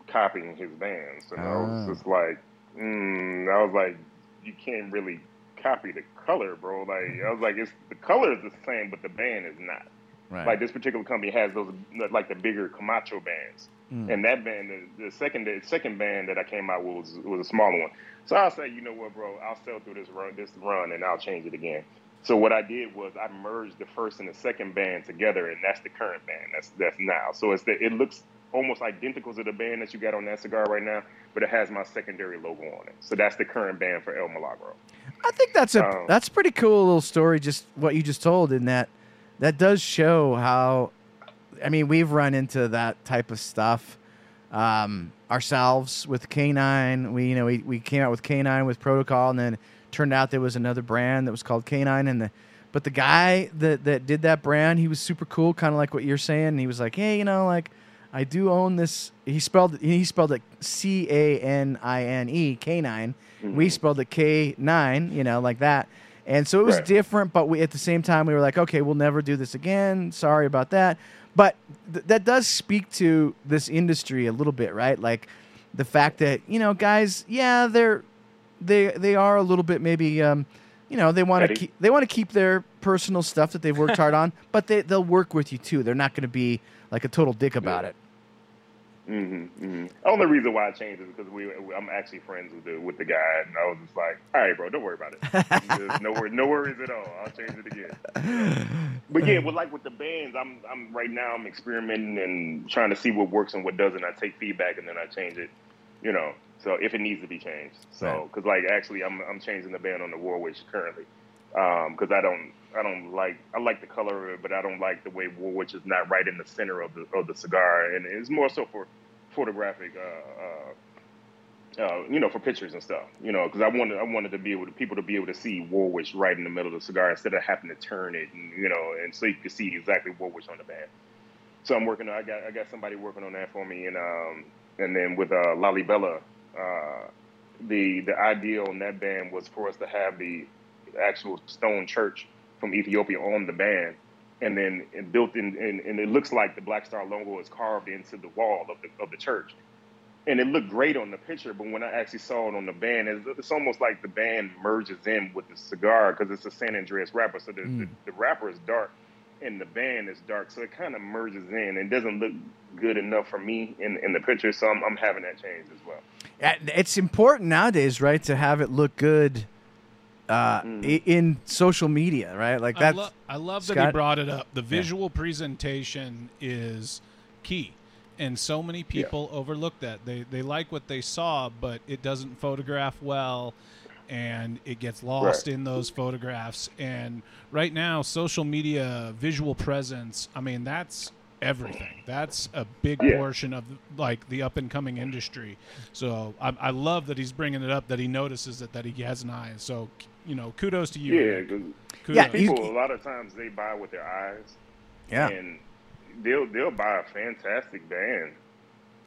copying his bands. And I Ah. was just like, mm, I was like, you can't really copy the color, bro. Like I was like, it's the color is the same, but the band is not. Right Like this particular company has those like the bigger Camacho bands, Mm. and that band, the, the second the second band that I came out with was was a smaller one. So I'll say, you know what, bro, I'll sell through this run, this run, and I'll change it again. So what I did was I merged the first and the second band together, and that's the current band. That's that's now. So it's the, it looks almost identical to the band that you got on that cigar right now, but it has my secondary logo on it. So that's the current band for El Milagro. I think that's a Um, that's a pretty cool little story. Just what you just told, in that that does show how. I mean, we've run into that type of stuff um, ourselves with K9. We you know we, we came out with K9 with Protocol, and then turned out there was another brand that was called K9, and the but the guy that that did that brand, he was super cool, kind of like what you're saying. And he was like, hey, you know, like I do own this. He spelled he spelled it C A N I N E K9. We spelled it K nine, you know, like that. And so it was Right. different, but we at the same time we were like, okay, we'll never do this again. Sorry about that. But th- that does speak to this industry a little bit, right? Like the fact that you know, guys, yeah, they're they they are a little bit maybe, um, you know, they want to keep they want to keep their personal stuff that they've worked hard on, but they they'll work with you too. They're not going to be like a total dick about Yeah. it. Hmm hmm Only reason why I changed is because we I'm actually friends with the with the guy, and I was just like, all right, bro, don't worry about it. No worries, no worries at all. I'll change it again. But yeah, with like with the bands, I'm I'm right now I'm experimenting and trying to see what works and what doesn't. I take feedback and then I change it. You know, so if it needs to be changed. So Right. because like actually I'm I'm changing the band on the Warwick currently because I don't I don't like I like the color of it, but I don't like the way Warwick is not right in the center of the of the cigar, and it's more so for photographic. Uh, uh, uh, you know, for pictures and stuff, you know, because I wanted I wanted to be able to people to be able to see Warwick right in the middle of the cigar instead of having to turn it, and you know, and so you can see exactly Warwick on the band. So I'm working. I got I got somebody working on that for me, and um, and then with uh, Lalibela, uh, the the idea on that band was for us to have the actual stone church from Ethiopia on the band, and then it built in, and, and it looks like the Black Star logo is carved into the wall of the of the church, and it looked great on the picture. But when I actually saw it on the band, it's, it's almost like the band merges in with the cigar because it's a San Andres wrapper, so the, the, mm. the wrapper is dark and the band is dark, so it kind of merges in. It doesn't look good enough for me in in the picture, so I'm, I'm having that change as well. It's important nowadays, right, to have it look good uh, Mm. in social media, right? Like I, that's lo- I love that Scott? he brought it up. The visual presentation is key. And so many people overlook that. They they like what they saw, but it doesn't photograph well and it gets lost Right. in those photographs. And right now, social media visual presence, I mean, that's everything. That's a big Yeah. portion of like the up and coming industry. So I, I love that he's bringing it up. That he notices it. That he has an eye. So you know, kudos to you. Yeah, Kudos. Yeah, people a lot of times they buy with their eyes, Yeah. and they'll they'll buy a fantastic band,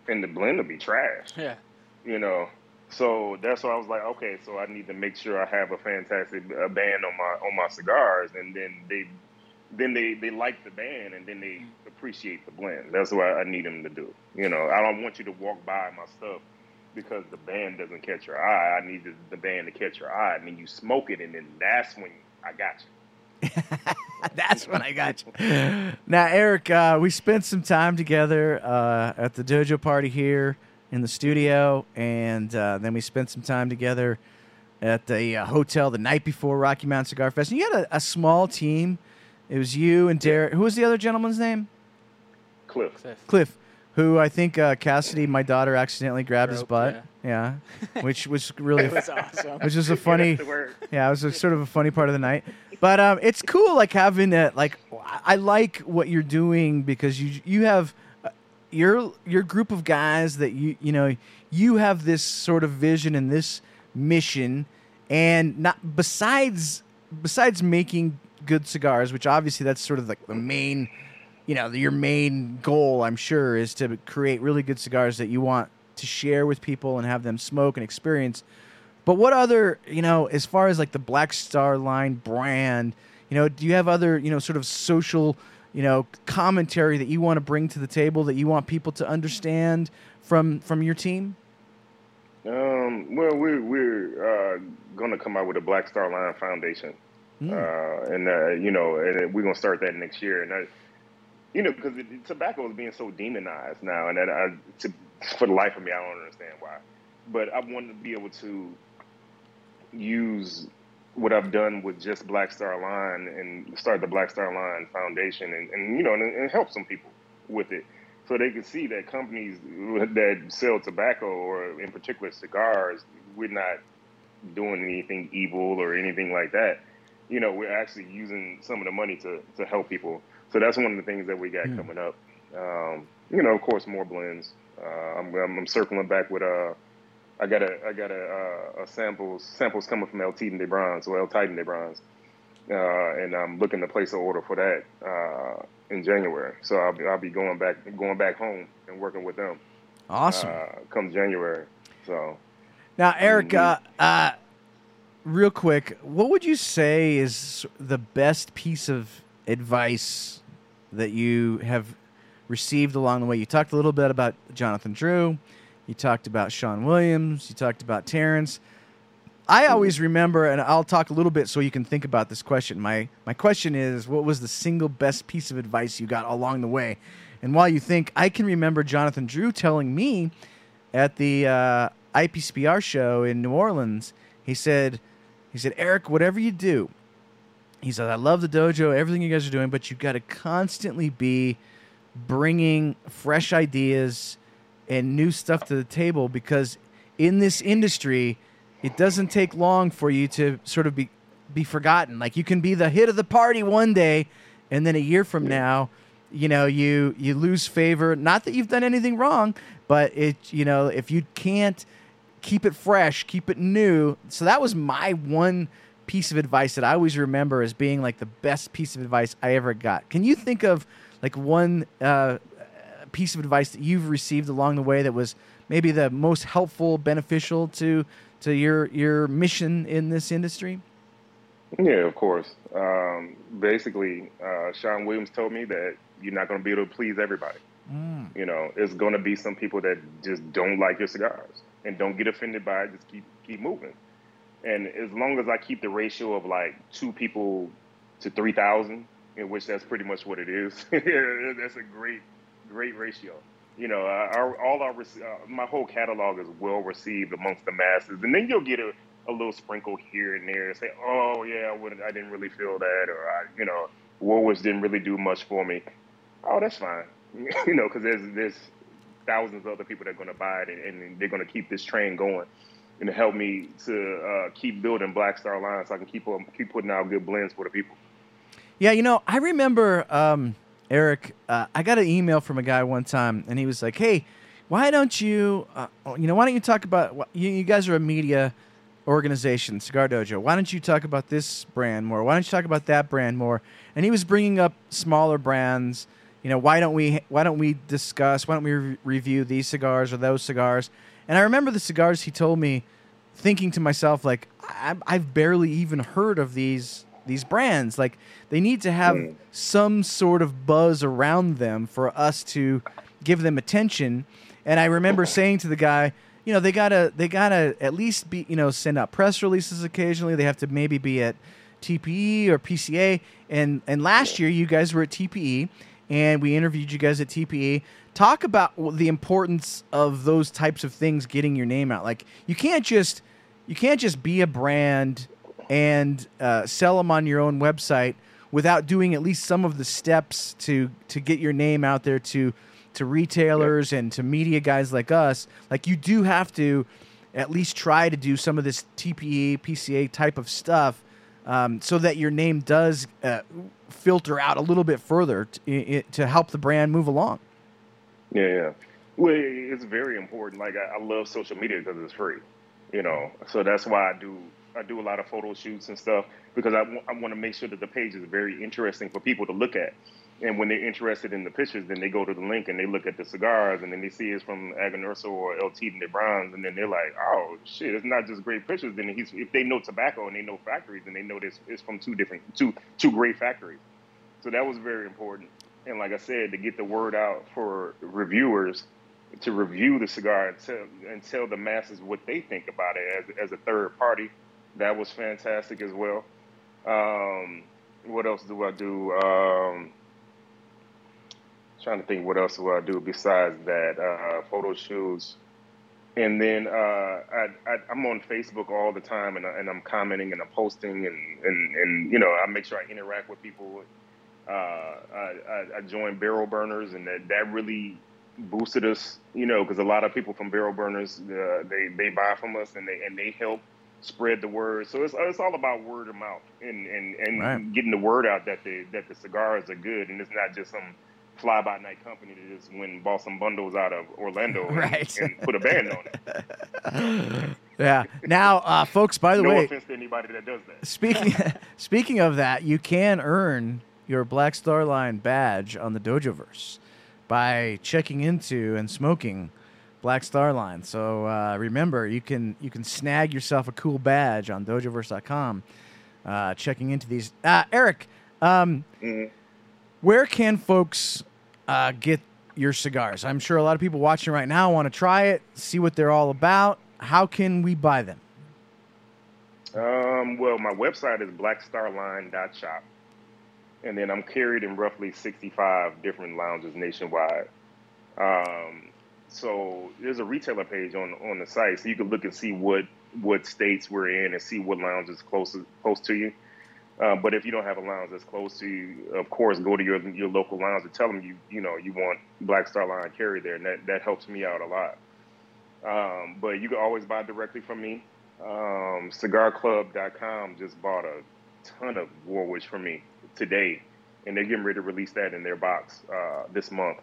and the blend will be trash. Yeah. you know. So that's why I was like, okay, so I need to make sure I have a fantastic uh, band on my on my cigars, and then they then they they like the band, and then they appreciate the blend. That's what I need them to do. You know, I don't want you to walk by my stuff because the band doesn't catch your eye. I need the, the band to catch your eye, and then you smoke it, and then that's when I got you. That's when I got you. Now, Aric, uh, we spent some time together uh, at the dojo party here in the studio, and uh, then we spent some time together at the uh, hotel the night before Rocky Mountain Cigar Fest. And you had a, a small team. It was you and Derek. Who was the other gentleman's name? Cliff. Cliff. Cliff, who I think uh, Cassidy, my daughter, accidentally grabbed his butt. Yeah, which was really, It was awesome. which was a funny. That's the word. Yeah, it was a, sort of a funny part of the night. But um, it's cool, like having that. Like, I like what you're doing because you you have uh, your your group of guys that you you know you have this sort of vision and this mission, and not besides besides making good cigars, which obviously that's sort of like the main, you know, your main goal. I'm sure is to create really good cigars that you want to share with people and have them smoke and experience. But what other, you know, as far as like the Black Star Line brand, you know, do you have other, you know, sort of social, you know, commentary that you want to bring to the table that you want people to understand from from your team? Um, well, we're we're uh, going to come out with a Black Star Line Foundation, Hmm. uh, and uh, you know, and we're going to start that next year. And I, you know, because tobacco is being so demonized now, and that I, to, for the life of me, I don't understand why. But I wanted to be able to use what I've done with just Black Star Line and start the Black Star Line Foundation, and, and you know, and, and help some people with it so they can see that companies that sell tobacco or in particular cigars, we're not doing anything evil or anything like that. You know, we're actually using some of the money to, to help people. So that's one of the things that we got Hmm. coming up. Um, you know, of course, more blends. Uh, I'm, I'm, I'm circling back with uh, I got a I got a, uh, a samples samples coming from El Titan de Bronze or El Titan de Bronze, uh, and I'm looking to place an order for that uh, in January. So I'll be, I'll be going back going back home and working with them Awesome. uh, come January. So Now, Aric, uh, uh, real quick, what would you say is the best piece of advice that you have received along the way? You talked a little bit about Jonathan Drew. You talked about Sean Williams. You talked about Terence. I always remember, and I'll talk a little bit so you can think about this question. My my question is, what was the single best piece of advice you got along the way? And while you think, I can remember Jonathan Drew telling me at the uh, IPCPR show in New Orleans, he said, he said, Eric, whatever you do, he said, I love the dojo, everything you guys are doing, but you've got to constantly be bringing fresh ideas and new stuff to the table because in this industry, it doesn't take long for you to sort of be be forgotten. Like you can be the hit of the party one day, and then a year from now, you know, you you lose favor. Not that you've done anything wrong, but it you know if you can't keep it fresh, keep it new. So that was my one piece of advice that I always remember as being like the best piece of advice I ever got. Can you think of like one uh, piece of advice that you've received along the way that was maybe the most helpful, beneficial to to your your mission in this industry? Yeah, of course. Um, basically, uh, Sean Williams told me that you're not going to be able to please everybody. Mm. You know, it's going to be some people that just don't like your cigars and don't get offended by it. Just keep keep moving. And as long as I keep the ratio of like two people to three thousand, in which that's pretty much what it is, that's a great great ratio. You know, our, all our uh, my whole catalog is well received amongst the masses, and then you'll get a, a little sprinkle here and there, and say, "Oh yeah, I, wouldn't, I didn't really feel that," or I, you know, Woolworths didn't really do much for me. Oh, that's fine, you know, because there's there's thousands of other people that are going to buy it, and, and they're going to keep this train going, and help me to uh, keep building Black Star Line, so I can keep on, keep putting out good blends for the people. Yeah, you know, I remember um, Aric, uh, I got an email from a guy one time, and he was like, "Hey, why don't you, uh, you know, why don't you talk about you, you guys are a media organization, Cigar Dojo. Why don't you talk about this brand more? Why don't you talk about that brand more?" And he was bringing up smaller brands. You know, why don't we why don't we discuss? Why don't we re- review these cigars or those cigars? And I remember the cigars he told me, thinking to myself like, I, I've barely even heard of these these brands. Like they need to have Mm. some sort of buzz around them for us to give them attention. And I remember saying to the guy, you know, they gotta they gotta at least be you know send out press releases occasionally. They have to maybe be at TPE or PCA. And and last year you guys were at TPE, and we interviewed you guys at TPE. Talk about the importance of those types of things getting your name out. Like you can't just you can't just be a brand and uh, sell them on your own website without doing at least some of the steps to to get your name out there to to retailers and to media guys like us. Like you do have to at least try to do some of this TPE, PCA type of stuff, um, so that your name does uh, filter out a little bit further to, to help the brand move along. Yeah, yeah. Well, it's very important. Like I, I love social media because it's free, you know. So that's why I do I do a lot of photo shoots and stuff because I want to make sure that the page is very interesting for people to look at. And when they're interested in the pictures, then they go to the link and they look at the cigars and then they see it's from Aganorsa or El Titan de and then they're like, oh shit, it's not just great pictures. Then he's if they know tobacco and they know factories, then they know this it's from two different two two great factories. So that was very important. And like I said, to get the word out for reviewers to review the cigar and tell, and tell the masses what they think about it as, as a third party, that was fantastic as well. Um, what else do I do? Um, trying to think what else will I do besides that uh, photo shoots. And then uh, I, I, I'm on Facebook all the time, and, I, and I'm commenting and I'm posting, and, and, and you know I make sure I interact with people. Uh, I, I, I joined Barrel Burners, and that, that really boosted us, you know, because a lot of people from Barrel Burners uh, they they buy from us, and they and they help spread the word. So it's it's all about word of mouth and and, and Right. getting the word out that the that the cigars are good, and it's not just some fly by night company that just went and bought some bundles out of Orlando Right. and put a band on it. Yeah. Now, uh, folks, by the no way, offense to anybody that does that. Speaking speaking of that, you can earn your Black Star Line badge on the Dojoverse by checking into and smoking Black Star Line. So uh, remember, you can you can snag yourself a cool badge on Dojoverse.com. Uh, checking into these, uh, Aric, um, Mhm. where can folks uh, get your cigars? I'm sure a lot of people watching right now want to try it, see what they're all about. How can we buy them? Um, well, my website is blackstarline.shop. And then I'm carried in roughly 65 different lounges nationwide. Um, so there's a retailer page on on the site, so you can look and see what what states we're in and see what lounge is close close to you. Uh, but if you don't have a lounge that's close to you, of course, go to your your local lounge and tell them you you know you want Black Star Line carry there, and that that helps me out a lot. Um, but you can always buy directly from me. Um, CigarClub.com just bought a ton of Warwick for me today, and they're getting ready to release that in their box uh, this month.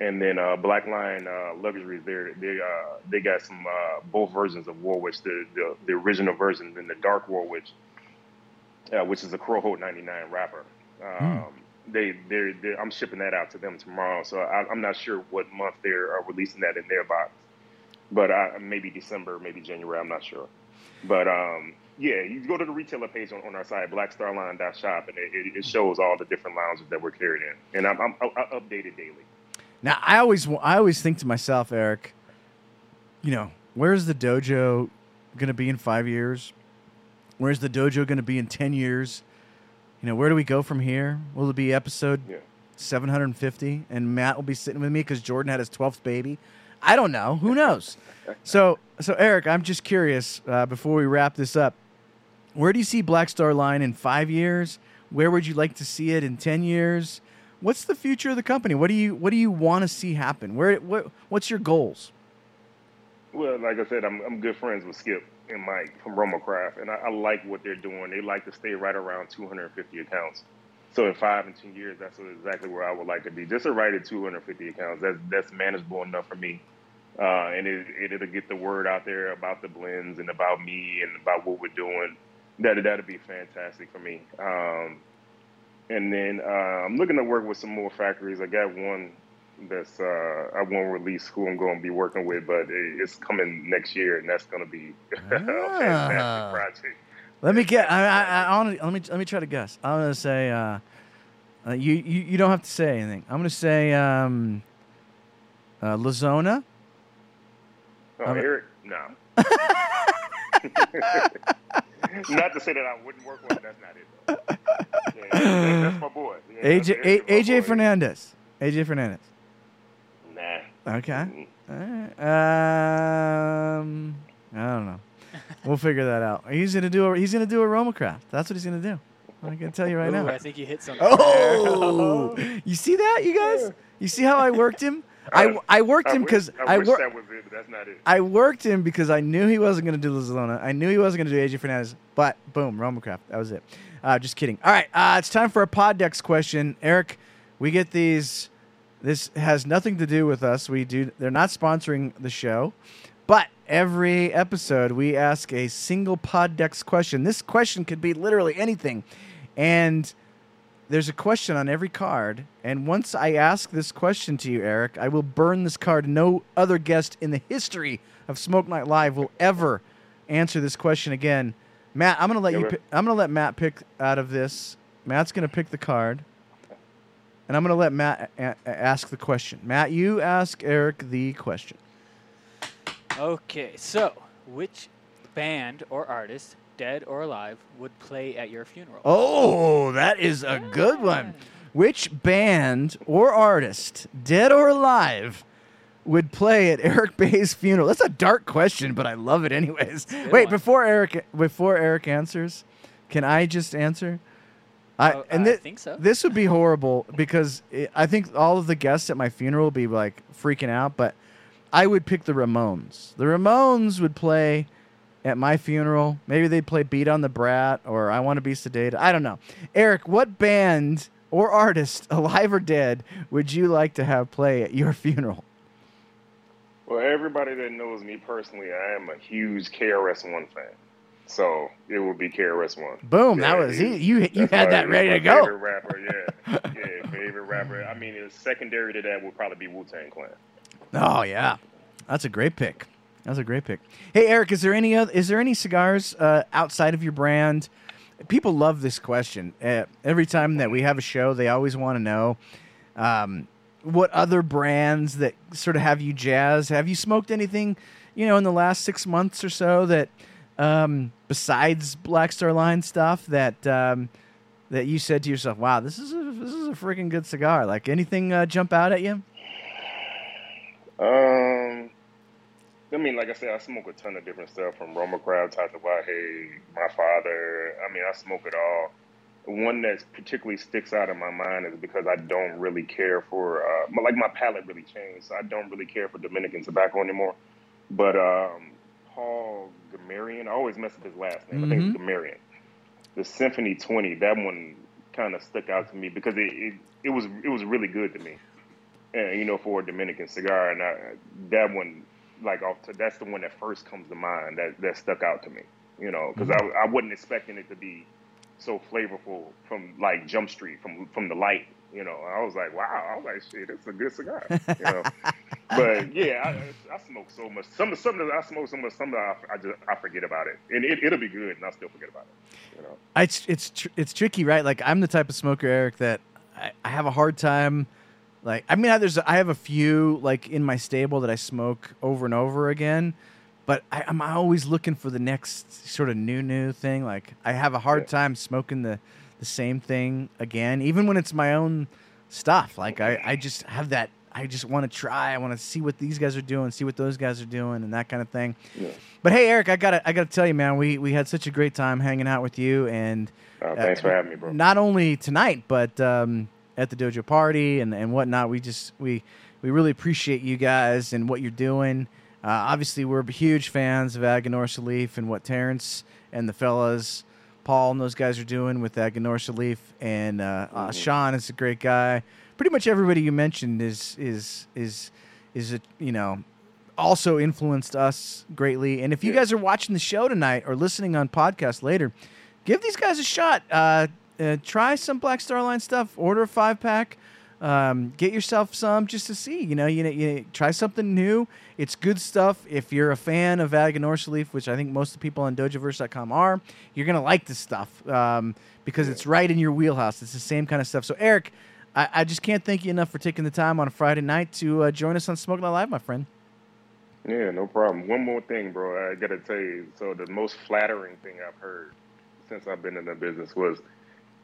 And then uh, Black Line uh, Luxuries, they they uh, they got some uh, both versions of Warwick, the, the the original version and the dark Warwick, uh, which is a Corojo 99 wrapper. Um, They they're, they're I'm shipping that out to them tomorrow, so I, I'm not sure what month they're uh, releasing that in their box, but uh, maybe December, maybe January, I'm not sure. But um, yeah, you go to the retailer page on, on our site, blackstarline.shop, and it, it, shows all the different lounges that we're carried in, and I'm, I'm I, I update it daily. Now, I always I always think to myself, Aric, you know, where's the dojo going to be in 5 years? Where's the dojo going to be in 10 years? You know, where do we go from here? Will it be episode Yeah. 750 and Matt will be sitting with me cuz Jordan had his 12th baby? I don't know. Who knows? so, so Aric, I'm just curious uh, before we wrap this up. Where do you see Black Star Line in 5 years? Where would you like to see it in 10 years? What's the future of the company? What do you what do you want to see happen? Where what what's your goals? Well, like I said, I'm, I'm good friends with Skip and Mike from RoMa Craft, and I, I like what they're doing. They like to stay right around 250 accounts. So in five and ten years, that's exactly where I would like to be. Just to write at 250 accounts, that's that's manageable enough for me, uh, and it, it it'll get the word out there about the blends and about me and about what we're doing. That that'd be fantastic for me. Um, and then uh, I'm looking to work with some more factories. I got one that's uh, I won't release who I'm going to be working with, but it's coming next year, and that's going to be a Ah. fantastic project. Let me get. I, I, I wanna, let me let me try to guess. I'm gonna say. Uh, uh, you, you you don't have to say anything. I'm gonna say um, uh, La Zona. Oh, I'm a- Eric, no. not to say that I wouldn't work with him. That's not it. Though. Yeah, that's my boy. Yeah, AJ A, my AJ boy. Fernandez. AJ Fernandez. Nah. Okay. All right. Um, I don't know. We'll figure that out. He's gonna do a he's gonna do a RoMa Craft. That's what he's gonna do. I can tell you right Ooh, now. I think you hit something. Oh, you see that, you guys? You see how I worked him? I, I worked I him because I, I, wish wor- that was it, but that's not it. I worked him because I knew he wasn't going to do Lazalona. I knew he wasn't going to do AJ Fernandez. But boom, RoMa Craft. That was it. Uh, just kidding. All right, uh, it's time for a Poddex question. Aric, we get these. This has nothing to do with us. We do. They're not sponsoring the show, but every episode we ask a single Poddex question. This question could be literally anything, and there's a question on every card, and once I ask this question to you, Aric, I will burn this card. No other guest in the history of Smoke Night Live will ever answer this question again. Matt, I'm gonna let you. Okay. Pick, I'm gonna let Matt pick out of this. Matt's gonna pick the card, and I'm gonna let Matt a- a- ask the question. Matt, you ask Aric the question. Okay, so which band or artist, dead or alive, would play at your funeral? Oh, that is a good one. Which band or artist, dead or alive, would play at Aric Bay's funeral? That's a dark question, but I love it anyways. Wait, one. before Aric before Aric answers, can I just answer? I Oh, and I thi- think so. This would be horrible because it, I think all of the guests at my funeral would be like freaking out, but I would pick the Ramones. The Ramones would play at my funeral. Maybe they'd play Beat on the Brat or I Want to Be Sedated. I don't know. Aric, what band or artist, alive or dead, would you like to have play at your funeral? Well, everybody that knows me personally, I am a huge KRS One fan. So it would be KRS One. Boom, that was he, you. You had that ready to go. Favorite rapper, yeah, yeah, favorite rapper. I mean, it's secondary to that would probably be Wu Tang Clan. Oh yeah, that's a great pick. That's a great pick. Hey Aric, is there any other, is there any cigars uh, outside of your brand? People love this question. Uh, every time that we have a show, they always want to know um, what other brands that sort of have you jazz. Have you smoked anything, you know, in the last six months or so that um, besides Black Star Line stuff that um, that you said to yourself, "Wow, this is a this is a freaking good cigar." Like anything uh, jump out at you? Um, I mean, like I said, I smoke a ton of different stuff from RoMa Craft, Tata Wahe, my father. I mean, I smoke it all. One that particularly sticks out in my mind is because I don't really care for, uh, like my palate really changed. So I don't really care for Dominican tobacco anymore. But um, Paul Gamarian, I always mess up his last name. I think it's mm-hmm. Gamarian. The Symphony 20, that one kind of stuck out to me because it, it, it was it was really good to me and you know, for a Dominican cigar, and I, that one, like off, to, that's the one that first comes to mind that that stuck out to me. You know, because I, mm-hmm. I wasn't expecting it to be so flavorful from like Jump Street from from the light. You know, I was like, wow, I was like, shit, it's a good cigar. You know, but yeah, I, I smoke so much. Some some that I smoke so much, some that I, I just I forget about it, and it, it'll be good, and I still forget about it. You know. It's it's tr- it's tricky, right? Like I'm the type of smoker, Aric, that I, I have a hard time. Like I mean, I, there's I have a few like in my stable that I smoke over and over again, but I, I'm always looking for the next sort of new new thing. Like I have a hard Yeah. time smoking the the same thing again, even when it's my own stuff. Like I I just have that. I just want to try. I want to see what these guys are doing, see what those guys are doing, and that kind of thing. Yeah. But hey, Aric, I gotta I gotta tell you, man, we we had such a great time hanging out with you, and Uh, thanks for having me, bro. not only tonight, but um, at the dojo party and, and whatnot. We just we we really appreciate you guys and what you're doing. Uh, obviously, we're huge fans of Aganorsa Leaf and what Terence and the fellas Paul and those guys are doing with that Aganorsa Leaf, and uh, uh, Mhm. Sean is a great guy. Pretty much everybody you mentioned is is is is a, you know also influenced us greatly. And if you Yeah. guys are watching the show tonight or listening on podcast later, give these guys a shot. Uh, uh, try some Black Star Line stuff. Order a five pack. Um, get yourself some just to see. You know, you, you try something new. It's good stuff. If you're a fan of Aganorsa Leaf, which I think most of the people on Dojoverse.com are, you're gonna like this stuff um, because it's right in your wheelhouse. It's the same kind of stuff. So, Aric, I, I just can't thank you enough for taking the time on a Friday night to uh, join us on Smoking Live, my friend. Yeah, no problem. One more thing, bro. I gotta tell you. So the most flattering thing I've heard since I've been in the business was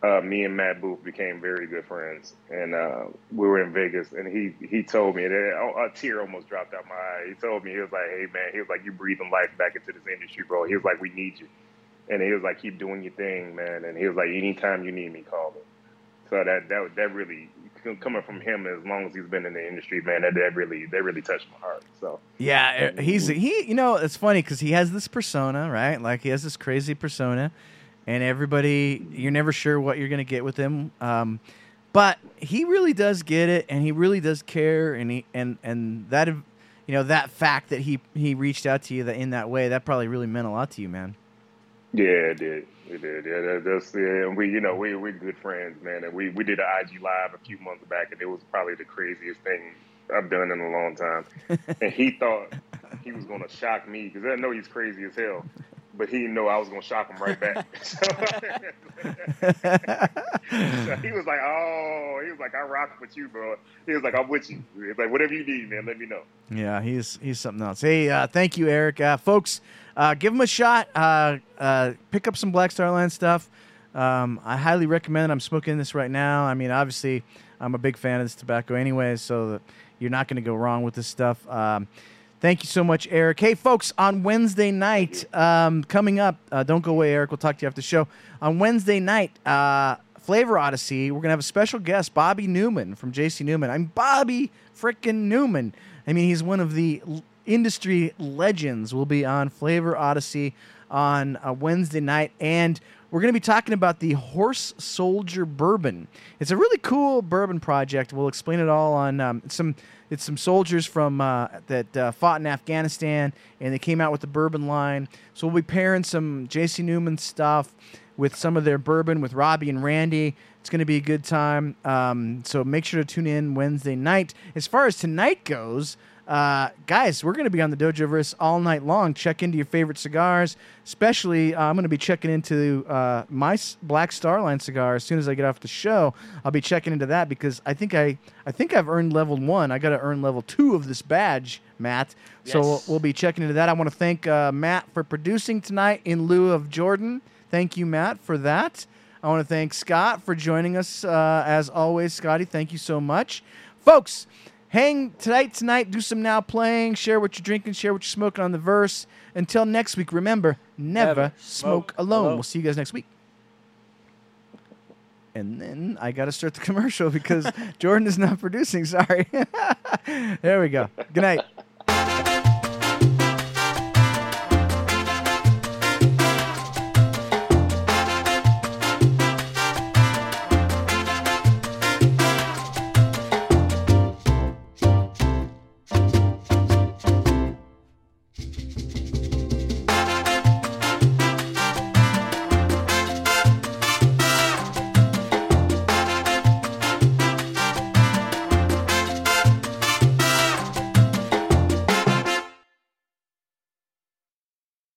uh, me and Matt Booth became very good friends, and uh, we were in Vegas, and he he told me that a tear almost dropped out my eye. He told me he was like, "Hey man," he was like, "You're breathing life back into this industry, bro." He was like, "We need you," and he was like, "Keep doing your thing, man." And he was like, "Anytime you need me, call me." So that that that really coming from him as long as he's been in the industry, man, that, that really that really touched my heart. So Yeah, uh, he's he. You know, it's funny because he has this persona, right? Like he has this crazy persona, and everybody, you're never sure what you're gonna get with him. Um, but he really does get it, and he really does care, and he and and that, you know, that fact that he he reached out to you that in that way, that probably really meant a lot to you, man. Yeah, it did. It did. Yeah, that, that's yeah. And we, you know, we we're good friends, man. And we we did an IG live a few months back, and it was probably the craziest thing I've done in a long time. and he thought he was gonna shock me because I know he's crazy as hell, but he didn't know I was gonna shock him right back. so, so he was like, "Oh," he was like, "I rock with you, bro." He was like, "I'm with you." He was like, "Whatever you need, man, let me know." Yeah, he's he's something else. Hey, uh, thank you, Aric. Uh, folks, uh, give him a shot. Uh, uh, pick up some Black Star Line stuff. Um, I highly recommend. it. I'm smoking this right now. I mean, obviously, I'm a big fan of this tobacco, anyway, So you're not going to go wrong with this stuff. Um, thank you so much, Aric. Hey, folks, on Wednesday night, um, coming up. Uh, don't go away, Aric. We'll talk to you after the show. On Wednesday night, uh, Flavor Odyssey. We're gonna have a special guest, Bobby Newman from JC Newman. I'm Bobby frickin' Newman. I mean, he's one of the l- industry legends. Will be on Flavor Odyssey on a Wednesday night, and we're going to be talking about the Horse Soldier Bourbon. It's a really cool bourbon project. We'll explain it all on um, some. It's some soldiers from uh, that uh, fought in Afghanistan, and they came out with the bourbon line. So we'll be pairing some J.C. Newman stuff with some of their bourbon with Robbie and Randy. It's going to be a good time. Um, so make sure to tune in Wednesday night. As far as tonight goes, uh, guys, we're going to be on the Dojoverse all night long. Check into your favorite cigars. Especially, uh, I'm going to be checking into uh, my Black Star Line cigar as soon as I get off the show. I'll be checking into that because I think I, I think I've earned level one. I got to earn level two of this badge, Matt. So we'll, we'll be checking into that. I want to thank uh, Matt for producing tonight in lieu of Jordan. Thank you, Matt, for that. I want to thank Scott for joining us uh, as always. Scotty, thank you so much, folks. Hang tonight, tonight. Do some now playing. Share what you're drinking. Share what you're smoking on the verse. Until next week, remember never, Never smoke, smoke alone. alone. We'll see you guys next week. And then I got to start the commercial because Jordan is not producing. Sorry. there we go. Good night.